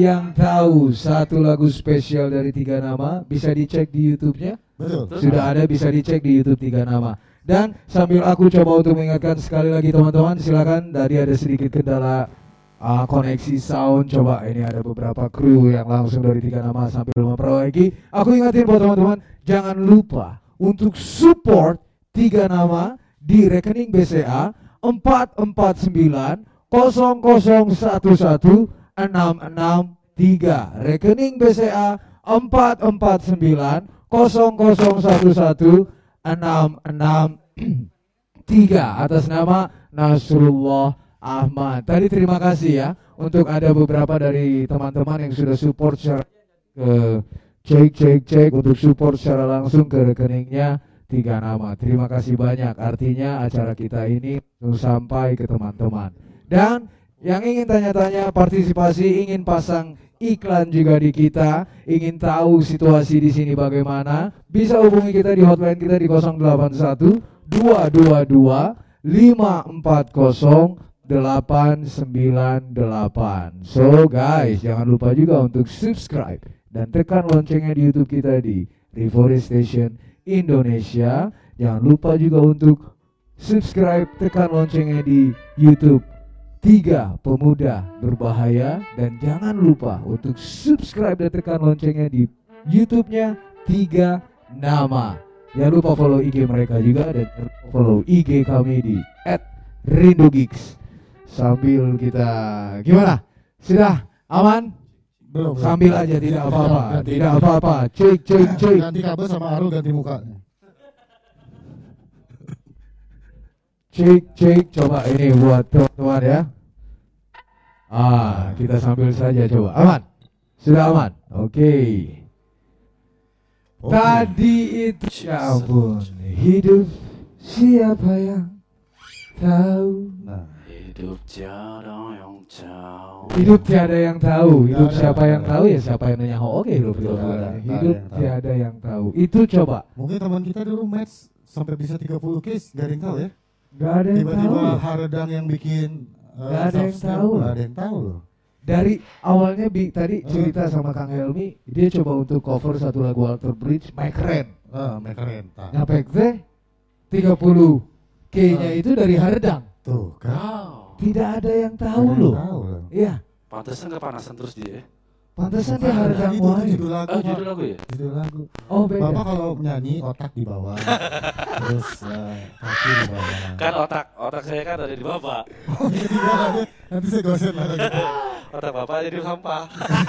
D: yang tahu
C: satu lagu spesial dari tiga nama bisa dicek di YouTube-nya.
D: Betul.
C: Sudah ada bisa dicek di YouTube tiga nama. Dan sambil aku coba untuk mengingatkan sekali lagi teman-teman, silakan tadi ada sedikit kendala uh, koneksi sound. Coba ini ada beberapa kru yang langsung dari tiga nama sambil memperbaiki. Aku ingatin buat teman-teman, jangan lupa untuk support tiga nama di rekening BCA 449 0011 663 rekening BCA 449 0011 663 atas nama Nasrullah Ahmad. Tadi terima kasih ya untuk ada beberapa dari teman-teman yang sudah support secara ke cek cek cek untuk support secara langsung ke rekeningnya tiga nama. Terima kasih banyak. Artinya acara kita ini sampai ke teman-teman. Dan yang ingin tanya-tanya partisipasi, ingin pasang iklan juga di kita, ingin tahu situasi di sini bagaimana, bisa hubungi kita di hotline kita di 081 222 540 898. So guys, jangan lupa juga untuk subscribe dan tekan loncengnya di YouTube kita di Reforestation Indonesia. Jangan lupa juga untuk subscribe, tekan loncengnya di YouTube Tiga Pemuda Berbahaya dan jangan lupa untuk subscribe dan tekan loncengnya di YouTube-nya Tiga Nama. Jangan lupa follow IG mereka juga dan follow IG kami di @rindugigs. Sambil kita gimana? Sudah aman?
D: Belum. belum.
C: Sambil aja tidak apa-apa, tidak apa-apa. Cek cek cek.
D: Ganti kabel sama Arul ganti mukanya.
C: Cek cek coba ini buat teman-teman ya. Ah, kita sambil saja coba. Aman? Sudah aman? Oke.
D: Oke.
C: Tadi itu ya ampun, hidup siapa yang tahu?
D: Nah,
E: Hidup tiada yang tahu.
C: Hidup tiada yang tahu. Hidup siapa yang tahu ya siapa yang nanya. Oke, hidup hidup. Hidup
D: yang tahu.
C: tiada yang tahu. Itu coba.
D: mungkin teman kita dulu match sampai bisa 30 case, gak ada yang tahu ya.
C: Gak ada yang tahu.
D: Tiba-tiba
C: ya.
D: Haredang yang bikin
C: Nggak ada yang tahu.
D: nggak ada yang tahu loh.
C: Dari awalnya Bi, tadi cerita sama Kang Helmi, dia coba untuk cover satu lagu Walter Bridge, My Keren.
D: Ah, mereka renta.
C: Nyampe teh 30 K-nya itu dari Haredang.
D: Tuh kan.
E: Wow.
C: Tidak ada yang. Tahu loh. Iya,
E: Pantesan kepanasan terus dia.
C: Pantesan dia Haredang
D: itu judul lagu.
E: Oh judul lagu ya?
D: Judul lagu.
C: Oh, beda.
D: Bapak kalau nyanyi otak di bawah, terus eh, kaki di bawah.
E: Kan otak otak saya kan ada di bapak.
D: Oh gitu ya, nanti saya gosen lah gitu.
E: Otak bapak jadi sampah.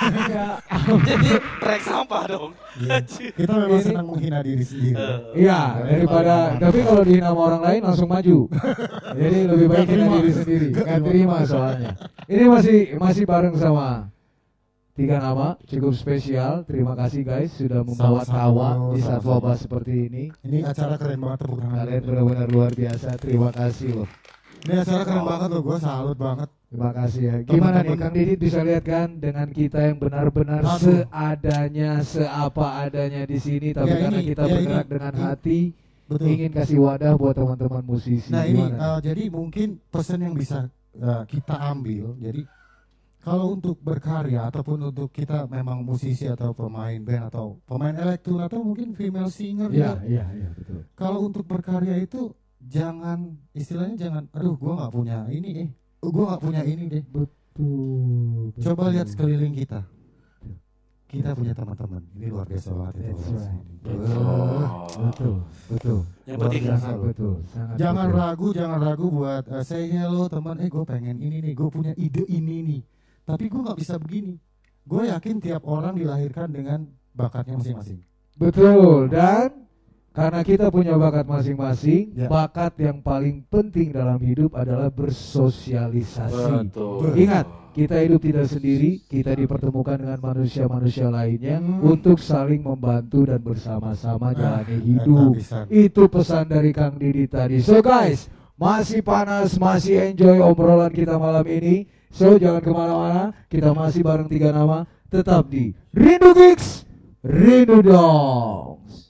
C: Enggak.
E: jadi trek sampah dong.
D: Iya. Kita memang
C: Ini-
D: senang menghina diri sendiri.
C: Iya, daripada tapi kalau dihina sama orang lain langsung maju. Jadi lebih baik hina diri sendiri.
D: Nggak
C: Nggak
D: terima.
C: terima soalnya. Ini masih masih bareng sama tiga nama cukup spesial. Terima kasih guys sudah membawa tawa di saat wabah seperti ini.
D: Ini acara keren banget tangan.
C: Kalian benar-benar luar biasa. Terima kasih loh.
D: Ini acara keren banget loh, gue salut banget.
C: Terima kasih ya. Gimana nih. Kang Didit bisa lihat kan dengan kita yang benar-benar
D: Aduh.
C: seadanya, seapa adanya di sini, tapi
D: Ya,
C: karena
D: ini-
C: kita
D: ya, ini-
C: bergerak dengan
D: ini-
C: hati,
D: Betul.
C: ingin kasih wadah buat teman-teman musisi.
D: Nah ini
C: Gimana
D: eh, jadi mungkin pesan yang bisa eh, kita ambil. Jadi kalau untuk berkarya ataupun untuk kita memang musisi atau pemain band atau pemain elektro atau mungkin female singer
C: Iya,
D: ya.
C: iya, iya, betul.
D: Kalau untuk berkarya itu jangan istilahnya jangan aduh gua nggak punya ini eh gua nggak punya ini deh.
C: Betul.
D: Coba
C: betul.
D: lihat sekeliling kita. Kita punya teman-teman. Ini luar biasa banget itu.
C: Right.
D: Betul.
C: Betul, betul.
E: Yang penting
D: loh.
C: betul, sangat
D: Jangan
C: betul.
D: ragu, jangan ragu buat eh, say hello teman. Eh, gue pengen ini nih, gue punya ide ini nih. Tapi gue nggak bisa begini. Gue yakin tiap orang dilahirkan dengan bakatnya masing-masing.
C: Betul dan karena kita punya bakat masing-masing,
D: Ya.
C: bakat yang paling penting dalam hidup adalah bersosialisasi.
E: betul.
C: Ingat, kita hidup tidak sendiri, kita dipertemukan dengan manusia-manusia lainnya
D: Hmm.
C: untuk saling membantu dan bersama-sama
D: Nah,
C: jalani hidup. Itu pesan dari Kang Didi tadi. So guys, masih panas, masih enjoy obrolan kita malam ini. So jangan ke mana-mana, kita masih bareng tiga nama, tetap di Rindu Gigs, Rindu Dongs.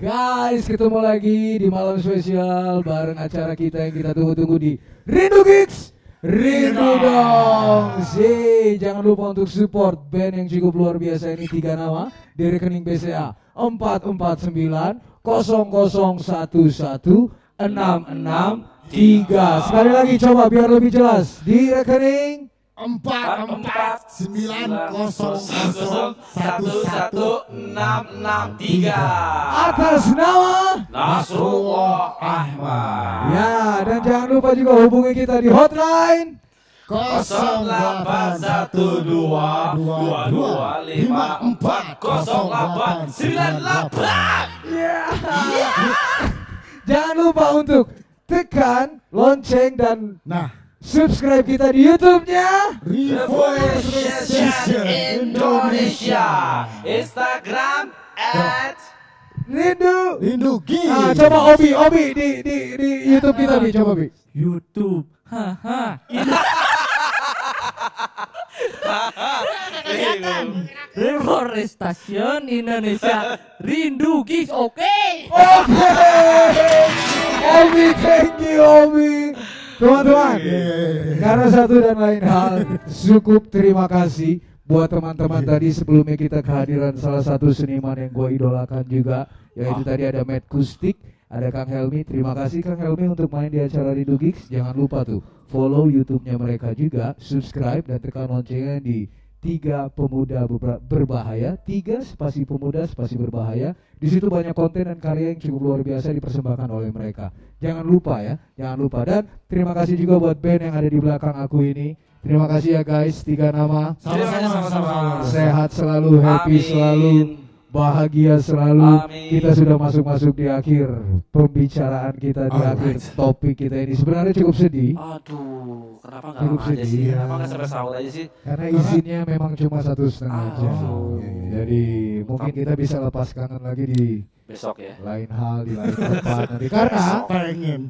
C: Guys, ketemu lagi di malam spesial bareng acara kita yang kita tunggu-tunggu di Rindu Gigs. Rindu dong. Si, jangan lupa untuk support band yang cukup luar biasa ini tiga nama di rekening BCA 449 0011 663. Sekali lagi coba biar lebih jelas di rekening
D: empat empat sembilan kosong kosong satu satu
E: enam enam tiga.
C: atas nama
E: Nasrullah Ahmad.
C: Ya, dan jangan lupa juga hubungi kita di hotline
D: kosong delapan satu dua dua dua lima empat kosong delapan sembilan delapan.
C: Jangan lupa untuk tekan lonceng dan
D: Nah,
C: subscribe kita di YouTube-nya.
D: Reforestation
E: Indonesia. Instagram at
C: Rindu.
D: Rindu Gi.
C: Ah, coba Obi, Obi di di di YouTube kita, Bi, coba Bi.
H: YouTube. Haha. Reforestation Indonesia Rindu Gigs oke.
C: Oke. Obi, thank you Obi. Teman-teman, karena satu dan lain hal, cukup terima kasih buat teman-teman tadi sebelumnya kita kehadiran salah satu seniman yang gue idolakan juga, yaitu tadi ada Matt Kustik, ada Kang Helmi. Terima kasih Kang Helmi untuk main di acara Rindu Gigs. Jangan lupa tuh follow YouTube-nya mereka juga, subscribe dan tekan loncengnya di tiga pemuda berbahaya, tiga spasi pemuda spasi berbahaya. Di situ banyak konten dan karya yang cukup luar biasa dipersembahkan oleh mereka. Jangan lupa ya, jangan lupa dan terima kasih juga buat band yang ada di belakang aku ini. Terima kasih ya guys, tiga nama.
E: Sama-sama, sama-sama.
C: Sehat selalu, happy
E: Amin.
C: selalu, bahagia selalu.
E: Amin.
C: Kita sudah masuk-masuk di akhir pembicaraan kita di
D: Alright.
C: akhir topik kita ini. Sebenarnya cukup sedih
E: Aduh, kenapa nggak
C: Cukup
E: lama aja
C: sedih,
E: sih?
D: ya.
E: Kenapa nggak sampai sahur aja sih?
C: karena izinnya memang cuma satu setengah
E: Ah,
C: jam.
E: oh.
C: Jadi mungkin kita bisa lepas kangen lagi di
E: Besok ya.
C: lain hal di lain tempat nanti. Karena
D: pengen.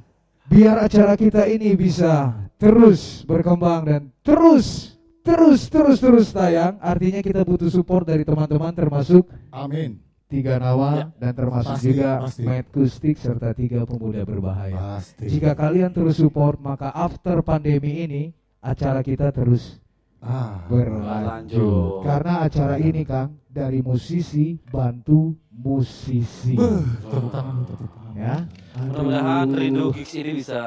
C: biar acara kita ini bisa terus berkembang dan terus terus terus terus tayang artinya kita butuh support dari teman-teman termasuk
D: Amin.
C: tiga nawa
E: Ya.
C: dan termasuk
D: Pasti,
C: juga
D: pasti.
C: Matt Kustik serta tiga pemuda berbahaya
D: Pasti.
C: jika kalian terus support maka after pandemi ini acara kita terus
D: ah,
C: berlanjut karena acara ini Kang dari musisi bantu musisi
D: tepuk tangan, tepuk tangan.
C: Ya
E: Mudah-mudahan
C: Aduh.
E: Rindu Gigs ini bisa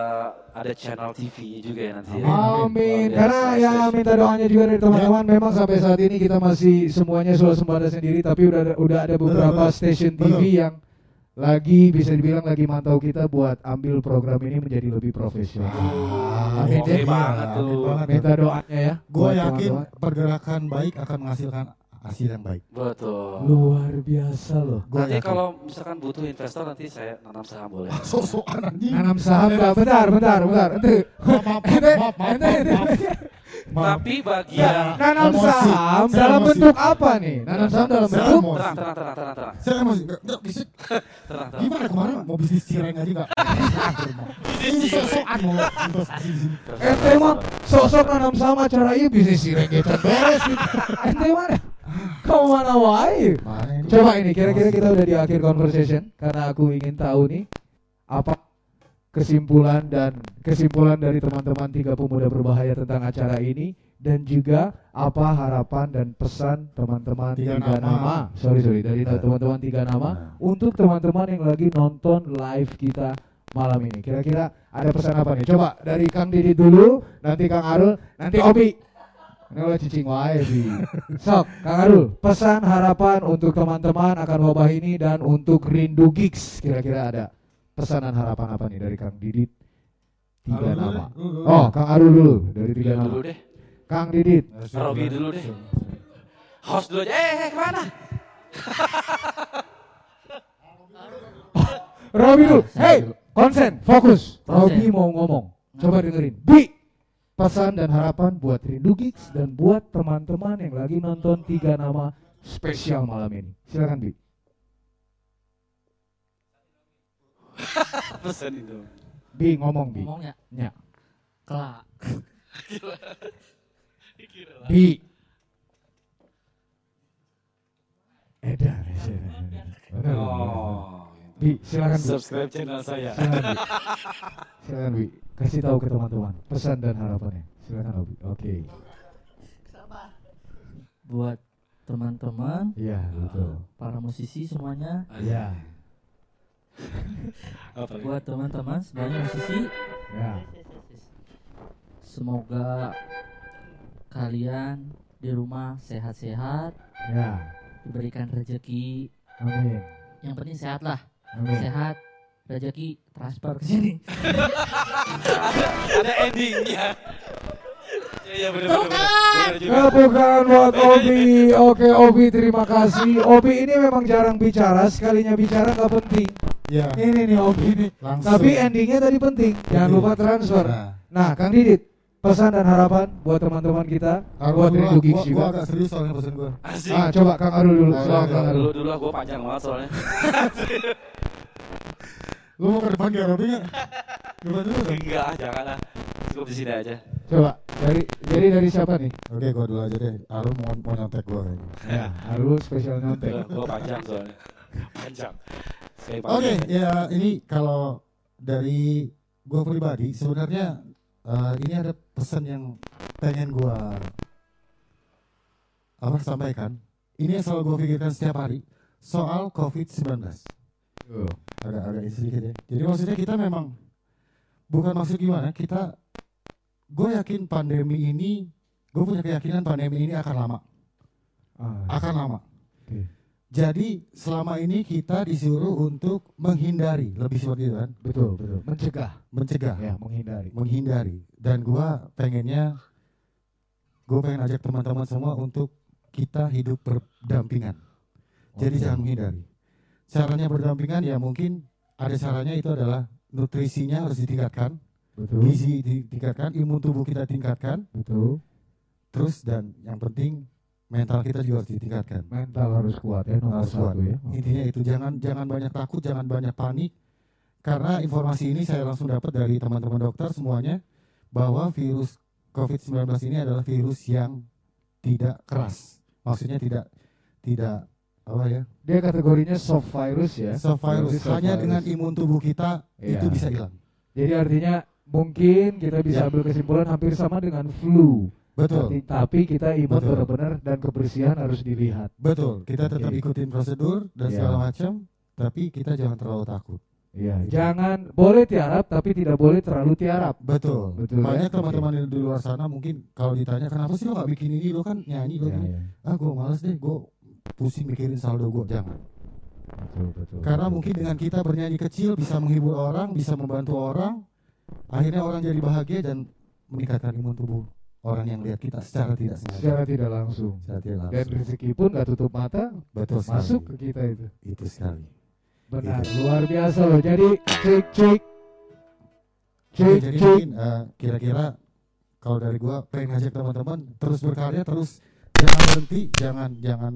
E: ada channel TV juga ya nanti ya.
C: Amin.
E: Luar
C: Karena
E: Sis.
C: minta doanya juga dari teman-teman. Memang sampai saat ini kita masih semuanya swasembada sendiri, tapi udah ada, udah ada beberapa
D: betul.
C: stasiun TV
D: Betul.
C: yang lagi bisa dibilang lagi mantau kita buat ambil program ini menjadi lebih profesional.
D: Ah,
C: Amin,
E: Oke
C: deh.
E: banget
D: Amin
E: tuh.
D: banget.
C: Minta doanya ya.
D: Gue yakin
C: teman-teman.
D: pergerakan baik akan menghasilkan hasil yang baik.
E: Betul.
C: luar biasa loh.
D: Gua
E: Nanti
D: yakin.
E: kalau misalkan butuh investor nanti saya nanam saham boleh.
D: sosokan anjing.
C: Nanam saham nggak? Bentar, bentar, bentar. Ente,
D: Maaf, maaf,
C: ente,
D: maaf, maaf,
C: ente.
E: Tapi bagian
C: Nanam
D: Emosi.
C: saham dalam bentuk apa nih? Nanam saham dalam bentuk
D: emosi.
E: tenang, tenang, tenang, tenang, tenang,
D: Saya masih nggak- nggak bisik.
E: tenang, tenang.
D: Gimana kemarin mau bisnis cireng aja nggak? Ini sosokan mau investasi di sini.
C: Ente mah sok-sok nanam saham acara iya bisnis si renggetan beres gitu. Ente mana? Kau mana wae? Coba ini kira-kira kita udah di akhir conversation karena aku ingin tahu nih apa kesimpulan dan kesimpulan dari teman-teman tiga pemuda berbahaya tentang acara ini dan juga apa harapan dan pesan teman-teman
D: Tiga
C: tiga,
D: nama.
C: nama. sorry sorry dari
D: Nah.
C: teman-teman tiga nama untuk teman-teman yang lagi nonton live kita malam ini kira-kira ada pesan apa nih coba dari Kang Didi dulu nanti Kang Arul nanti Obi ini lo cicing wae Bi. Sok, Kang Arul, pesan harapan untuk teman-teman akan wabah ini dan untuk Rindu Gigs kira-kira ada pesanan harapan apa nih dari Kang Didit? Tiga
D: Arul
C: nama.
D: deh, dulu, dulu.
C: Oh, Kang Arul dulu dari tiga
E: Dulu
C: nama.
E: dulu deh.
C: Kang Didit,
E: Robi dulu deh. Host dulu aja. Eh, eh, ke mana?
C: Robi dulu. Hey, konsen, fokus. Robi mau ngomong. Coba dengerin. Bi, pesan dan harapan buat Rindu Gigs dan buat teman-teman yang lagi nonton tiga nama spesial malam ini. Silakan Bi.
E: Pesan itu.
C: Bi ngomong Bi.
H: Ngomongnya
C: Ya.
H: kelak.
C: Bi. Edan. Bener.
E: Oh.
C: Bi, silakan Bi.
E: Subscribe channel saya.
C: Silakan Bi. Silakan Bi. Kasih tahu ke teman-teman pesan dan harapannya. Silakan Obi. Oke.
H: Buat teman-teman,
C: Iya, betul.
H: para musisi semuanya,
C: Iya.
E: Apa lagi?
H: buat teman-teman semuanya musisi,
C: Ya.
H: semoga kalian di rumah sehat-sehat,
C: Ya.
H: diberikan rezeki.
C: Amin.
H: Yang penting sehat lah,
C: Amin.
H: sehat, rezeki transfer ke sini.
E: Ada endingnya. Iya benar benar. Juga.
C: Kebukaan buat Obi. Oke Obi terima kasih. Obi ini memang jarang bicara, sekalinya bicara nggak penting.
D: Ya,
C: Ini nih Obi ini.
D: langsung.
C: Tapi endingnya tadi penting. Jangan
D: Penting.
C: lupa transfer.
D: Nah,
C: Nah, Kang Didit, pesan dan harapan buat teman-teman kita,
D: Arul
C: buat Rindu Gigs
D: gua, gua
C: juga.
D: agak serius soalnya pesan gua.
E: Asik.
C: Ah, coba Kang Arul dulu.
D: Ayo,
C: Kang Arul.
E: Dulu dulu lah gue panjang banget soalnya.
D: Lu mau ke depan gak nggak? Depan dulu kan?
E: Enggak, jangan lah. Cukup di sini aja.
C: Coba dari jadi dari siapa nih?
D: Oke, gua dulu aja deh. Arul mau, mau nyontek gua kayaknya.
C: Ya, Arul spesial nyontek.
E: Gue panjang soalnya. Panjang. Saya
D: Oke,
E: panjang.
D: ya ini kalau dari gua pribadi sebenarnya eh, ini ada pesan yang pengen gua apa sampaikan. Ini yang selalu gua pikirkan setiap hari soal COVID-19. Agak agak sedikit ya. Jadi maksudnya kita memang bukan maksud gimana kita gue yakin pandemi ini gue punya keyakinan pandemi ini akan lama
C: Ah,
D: akan lama
C: Oke.
D: jadi selama ini kita disuruh untuk menghindari lebih seperti itu kan
C: betul, betul. Mencegah,
D: mencegah
C: ya, menghindari.
D: menghindari dan gua pengennya gue pengen ajak teman-teman semua untuk kita hidup berdampingan jadi
C: Oke.
D: jangan menghindari caranya berdampingan ya mungkin ada caranya itu adalah nutrisinya harus ditingkatkan
C: Betul.
D: gizi ditingkatkan imun tubuh kita tingkatkan
C: Betul.
D: terus dan yang penting mental kita juga harus ditingkatkan
C: Mental harus kuat ya nomor
D: harus kuat
C: ya.
D: intinya itu jangan jangan banyak takut jangan banyak panik karena informasi ini saya langsung dapat dari teman-teman dokter semuanya bahwa virus COVID-19 ini adalah virus yang tidak keras maksudnya tidak tidak apa ya
C: Dia kategorinya soft virus ya.
D: soft virus
C: Berarti soft
D: hanya
C: virus.
D: dengan imun tubuh kita
C: Iya.
D: itu bisa hilang
C: Jadi artinya mungkin kita bisa
D: Ya.
C: ambil kesimpulan hampir sama dengan flu.
D: betul
C: Tapi, tapi kita imun benar-benar dan kebersihan harus dilihat.
D: betul kita tetap
C: Oke.
D: ikutin prosedur dan
C: Iya.
D: segala macam tapi kita jangan terlalu takut
C: Iya. Jangan boleh tiarap tapi tidak boleh terlalu tiarap.
D: betul,
C: Betul,
D: banyak
C: ya?
D: teman-teman yang di luar sana mungkin kalau ditanya kenapa sih lo gak bikin ini lo kan nyanyi lo
C: Iya,
D: gini."
C: iya.
D: ah gue males deh gue pusing mikirin saldo gue jangan
C: Betul, betul.
D: karena mungkin dengan kita bernyanyi kecil bisa menghibur orang bisa membantu orang akhirnya orang jadi bahagia dan meningkatkan imun tubuh orang yang lihat kita secara tidak sengaja
C: secara tidak langsung.
D: secara tidak
C: Dan
D: langsung
C: rezeki pun nggak tutup mata
D: betul sekali.
C: masuk ke kita itu.
D: itu sekali
C: Benar,
D: Gitu.
C: luar biasa loh. Jadi cek cek cek
D: jadi
C: cek.
D: mungkin eh, kira-kira kalau dari gua pengen ngajak teman-teman terus berkarya terus jangan berhenti jangan jangan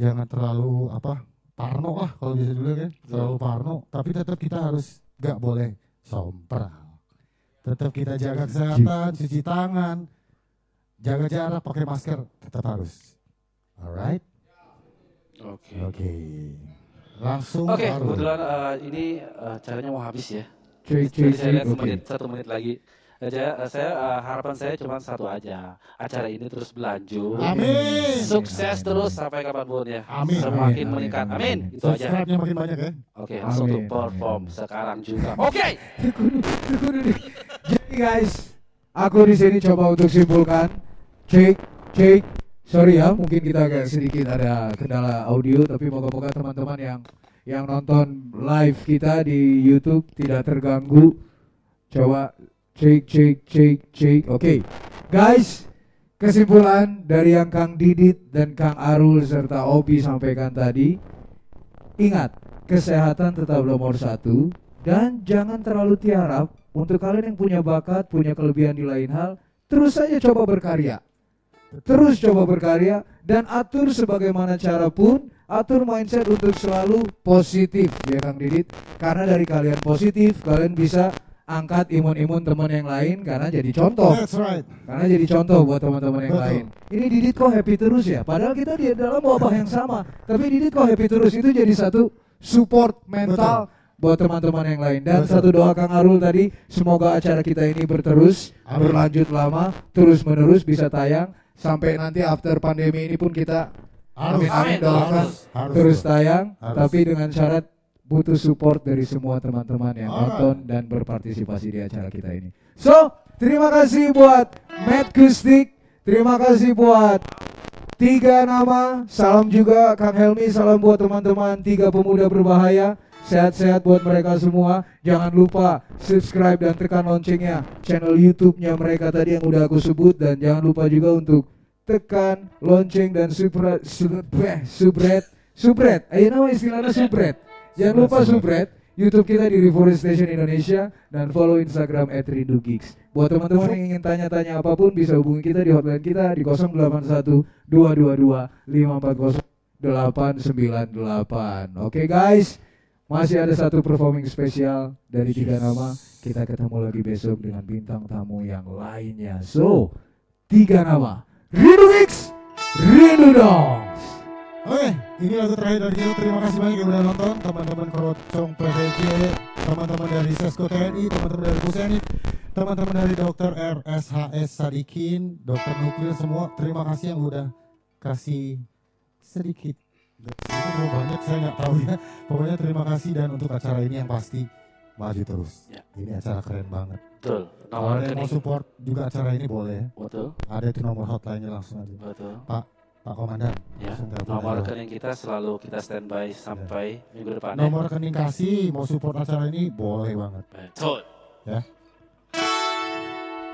D: jangan terlalu apa parno lah kalau bisa dulu kan terlalu parno tapi tetap kita harus gak boleh sompral tetap kita jaga kesehatan cuci tangan jaga jarak pakai masker tetap harus alright
E: Oke.
D: oke langsung
E: Oke,
D: baru.
E: kebetulan eh, ini eh, caranya mau habis ya. Jadi
C: cek
E: saya lihat
C: cek. Oke.
E: semenit, satu menit lagi. Saya, saya eh, harapan saya cuma satu aja. Acara ini terus berlanjut.
D: amin
E: Sukses terus sampai kapan pun ya.
D: Amin.
E: Semakin
C: Amin.
E: meningkat.
C: Amin.
E: Itu aja.
D: subscribe-nya makin banyak ya
E: Oke, langsung
C: Amin.
E: untuk perform
C: Amin.
E: sekarang juga. Oke.
C: Jadi guys, aku di sini coba untuk simpulkan. Cek, cek. Sorry ya, mungkin kita agak sedikit ada kendala audio, tapi moga-moga teman-teman yang yang nonton live kita di YouTube tidak terganggu. Coba cek, cek, cek, cek. Oke, guys. Kesimpulan dari yang Kang Didit dan Kang Arul serta Obi sampaikan tadi, ingat kesehatan tetap nomor satu dan jangan terlalu tiarap untuk kalian yang punya bakat, punya kelebihan di lain hal, terus saja coba berkarya. Terus coba berkarya dan atur sebagaimana cara pun, atur mindset untuk selalu positif ya Kang Didit. Karena dari kalian positif, kalian bisa angkat imun-imun teman yang lain karena jadi contoh.
D: that's right
C: Karena jadi contoh buat teman-teman yang
D: Betul.
C: lain. Ini Didit kok happy terus ya? Padahal kita di dalam wabah yang sama, tapi Didit kok happy terus itu jadi satu support mental buat teman-teman yang lain. Dan
D: Betul.
C: satu doa Kang Arul tadi, semoga acara kita ini berterus,
D: Amin.
C: berlanjut lama, terus menerus bisa tayang sampai nanti after pandemi ini pun kita
D: Harus,
C: amin amin doakan
D: harus, harus,
C: terus tayang,
D: Harus.
C: tapi dengan syarat butuh support dari semua teman-teman yang
D: Alright.
C: nonton dan berpartisipasi di acara kita ini. So, terima kasih buat Matt Kustik, terima kasih buat tiga nama, salam juga Kang Helmi, salam buat teman-teman tiga pemuda berbahaya. Sehat-sehat buat mereka semua. Jangan lupa subscribe dan tekan loncengnya channel YouTube-nya mereka tadi yang udah aku sebut dan jangan lupa juga untuk tekan lonceng dan subret subret subret subret. Ayo nama istilahnya subret. Jangan lupa subret YouTube kita di Reforestation Indonesia dan follow Instagram @rindugeeks. Buat teman-teman yang ingin tanya-tanya apa pun bisa hubungi kita di hotline kita di 081 222 540 898. Oke guys, masih ada satu performing spesial dari tiga nama. Kita ketemu lagi besok dengan bintang tamu yang lainnya. So, tiga nama. Rindu Mix, Rindu Dongs.
D: Oke, ini lagu terakhir dari kita. Terima kasih banyak yang udah nonton, teman-teman Korocong PVJ, teman-teman dari Sesko TNI, teman-teman dari Pusenif, teman-teman dari Dokter RSHS Sadikin, Dokter Nuklir semua. Terima kasih yang udah kasih sedikit. Itu banyak saya nggak tahu ya. Pokoknya terima kasih dan untuk acara ini yang pasti maju terus.
E: Ya.
D: Ini acara keren banget.
E: Betul.
D: Kalau ada yang mau support juga acara ini boleh ya.
E: Betul.
D: Ada itu nomor hotline-nya langsung aja.
E: Betul.
D: Pak Komandan.
E: Ya. Nomor rekening kita selalu kita standby sampai minggu depan. ya.
D: Nomor rekening kasih mau support acara ini boleh banget.
E: Betul.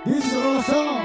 D: This is our song.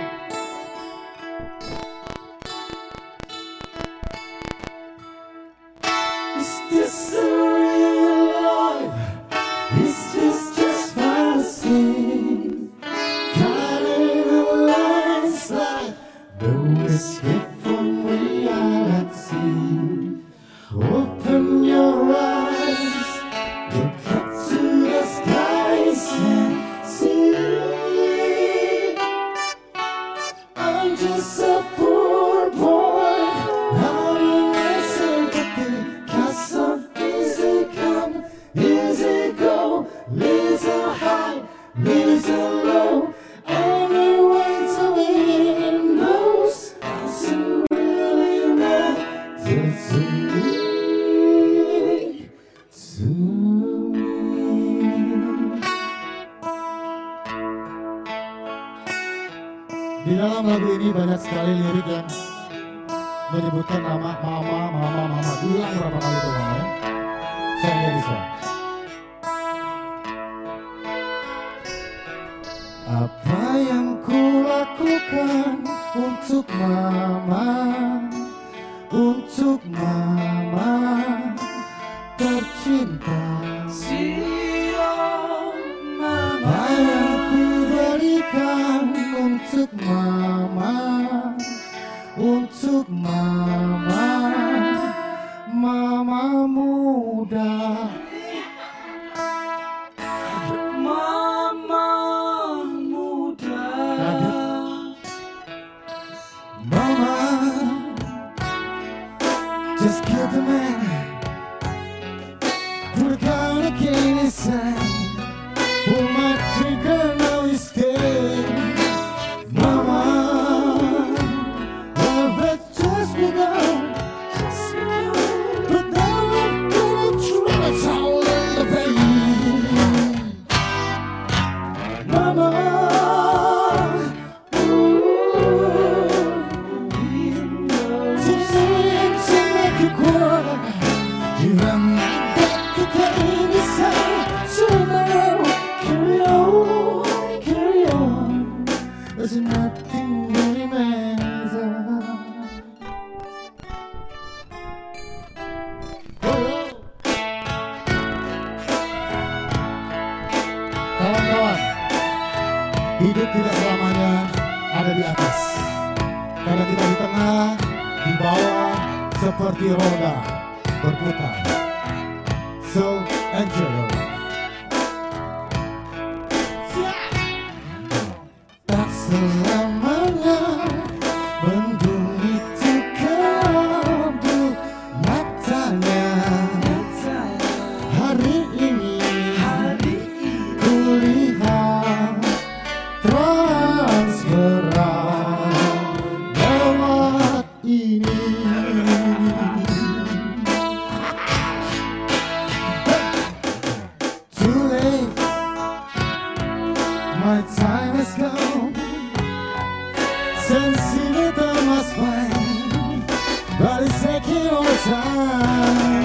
D: Sensitive down find, but Body's aching all the time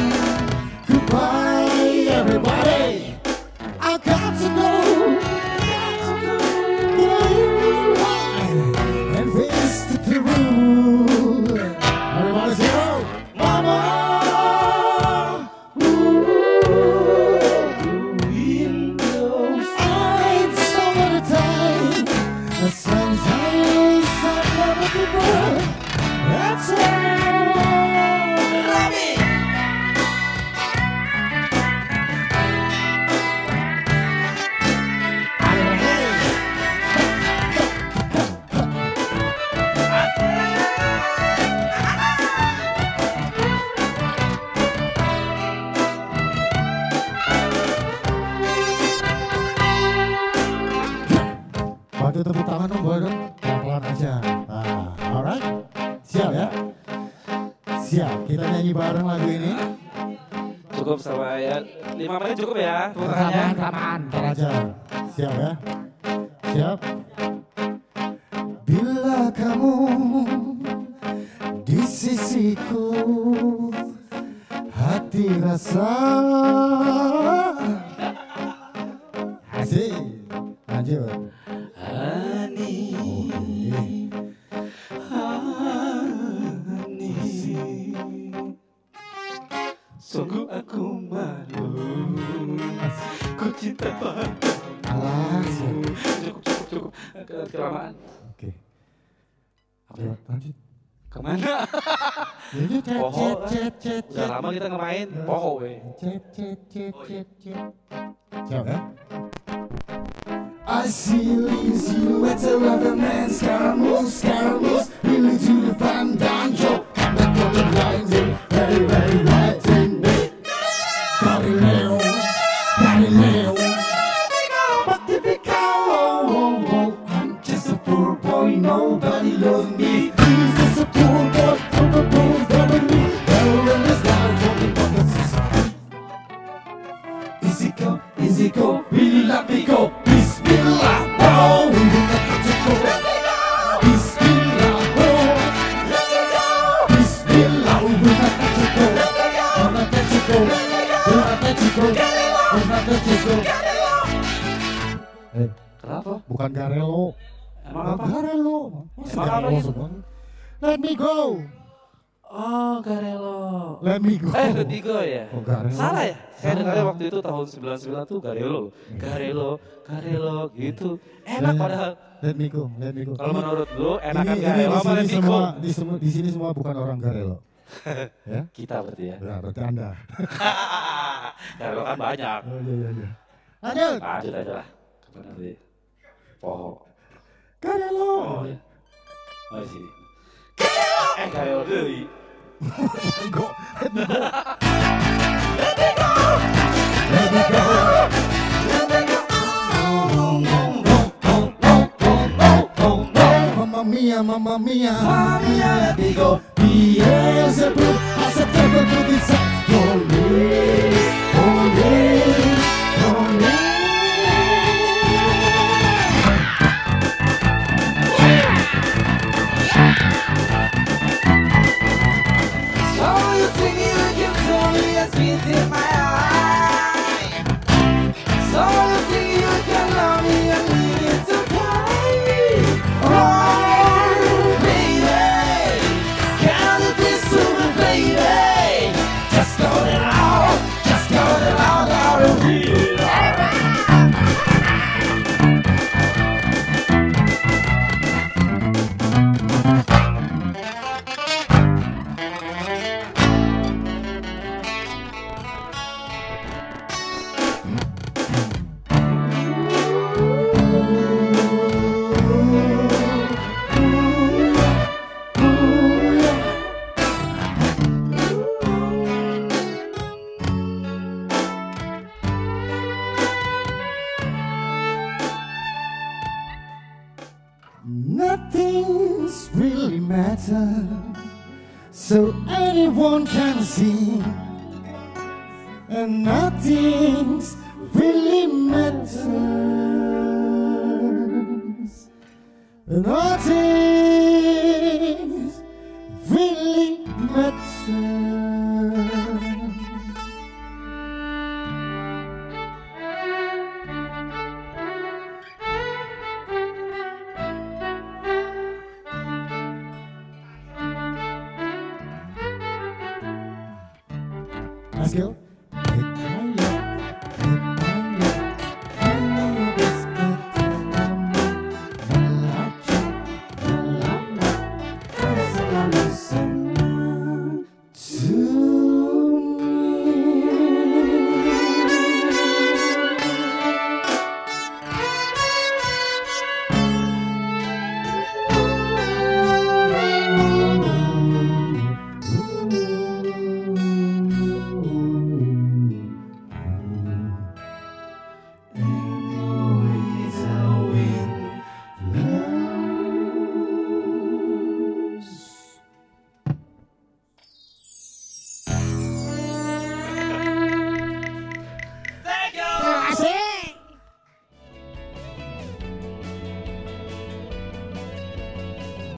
D: sky. enak padahal.
B: Let me go, let me go.
D: Kalau menurut lu enakan
B: ini,
D: Garelo apa
B: let
D: me
B: go? Di, di sini semua bukan orang Garelo. ya?
D: Kita berarti ya.
B: Nah, berarti Anda.
D: Garelo kan banyak.
B: Oh, iya, iya, iya. Lanjut.
D: Lanjut aja lah. Kapan nanti? Poho.
B: Garelo.
D: Oh, iya. Oh, di sini. Garelo. Eh, Garelo
B: dulu. let me go. Let me go. Let me go. Let me go. mia, mamma
I: mia. Mamma mia, le dico Piese blu, a
B: settembre blu Olè, olè.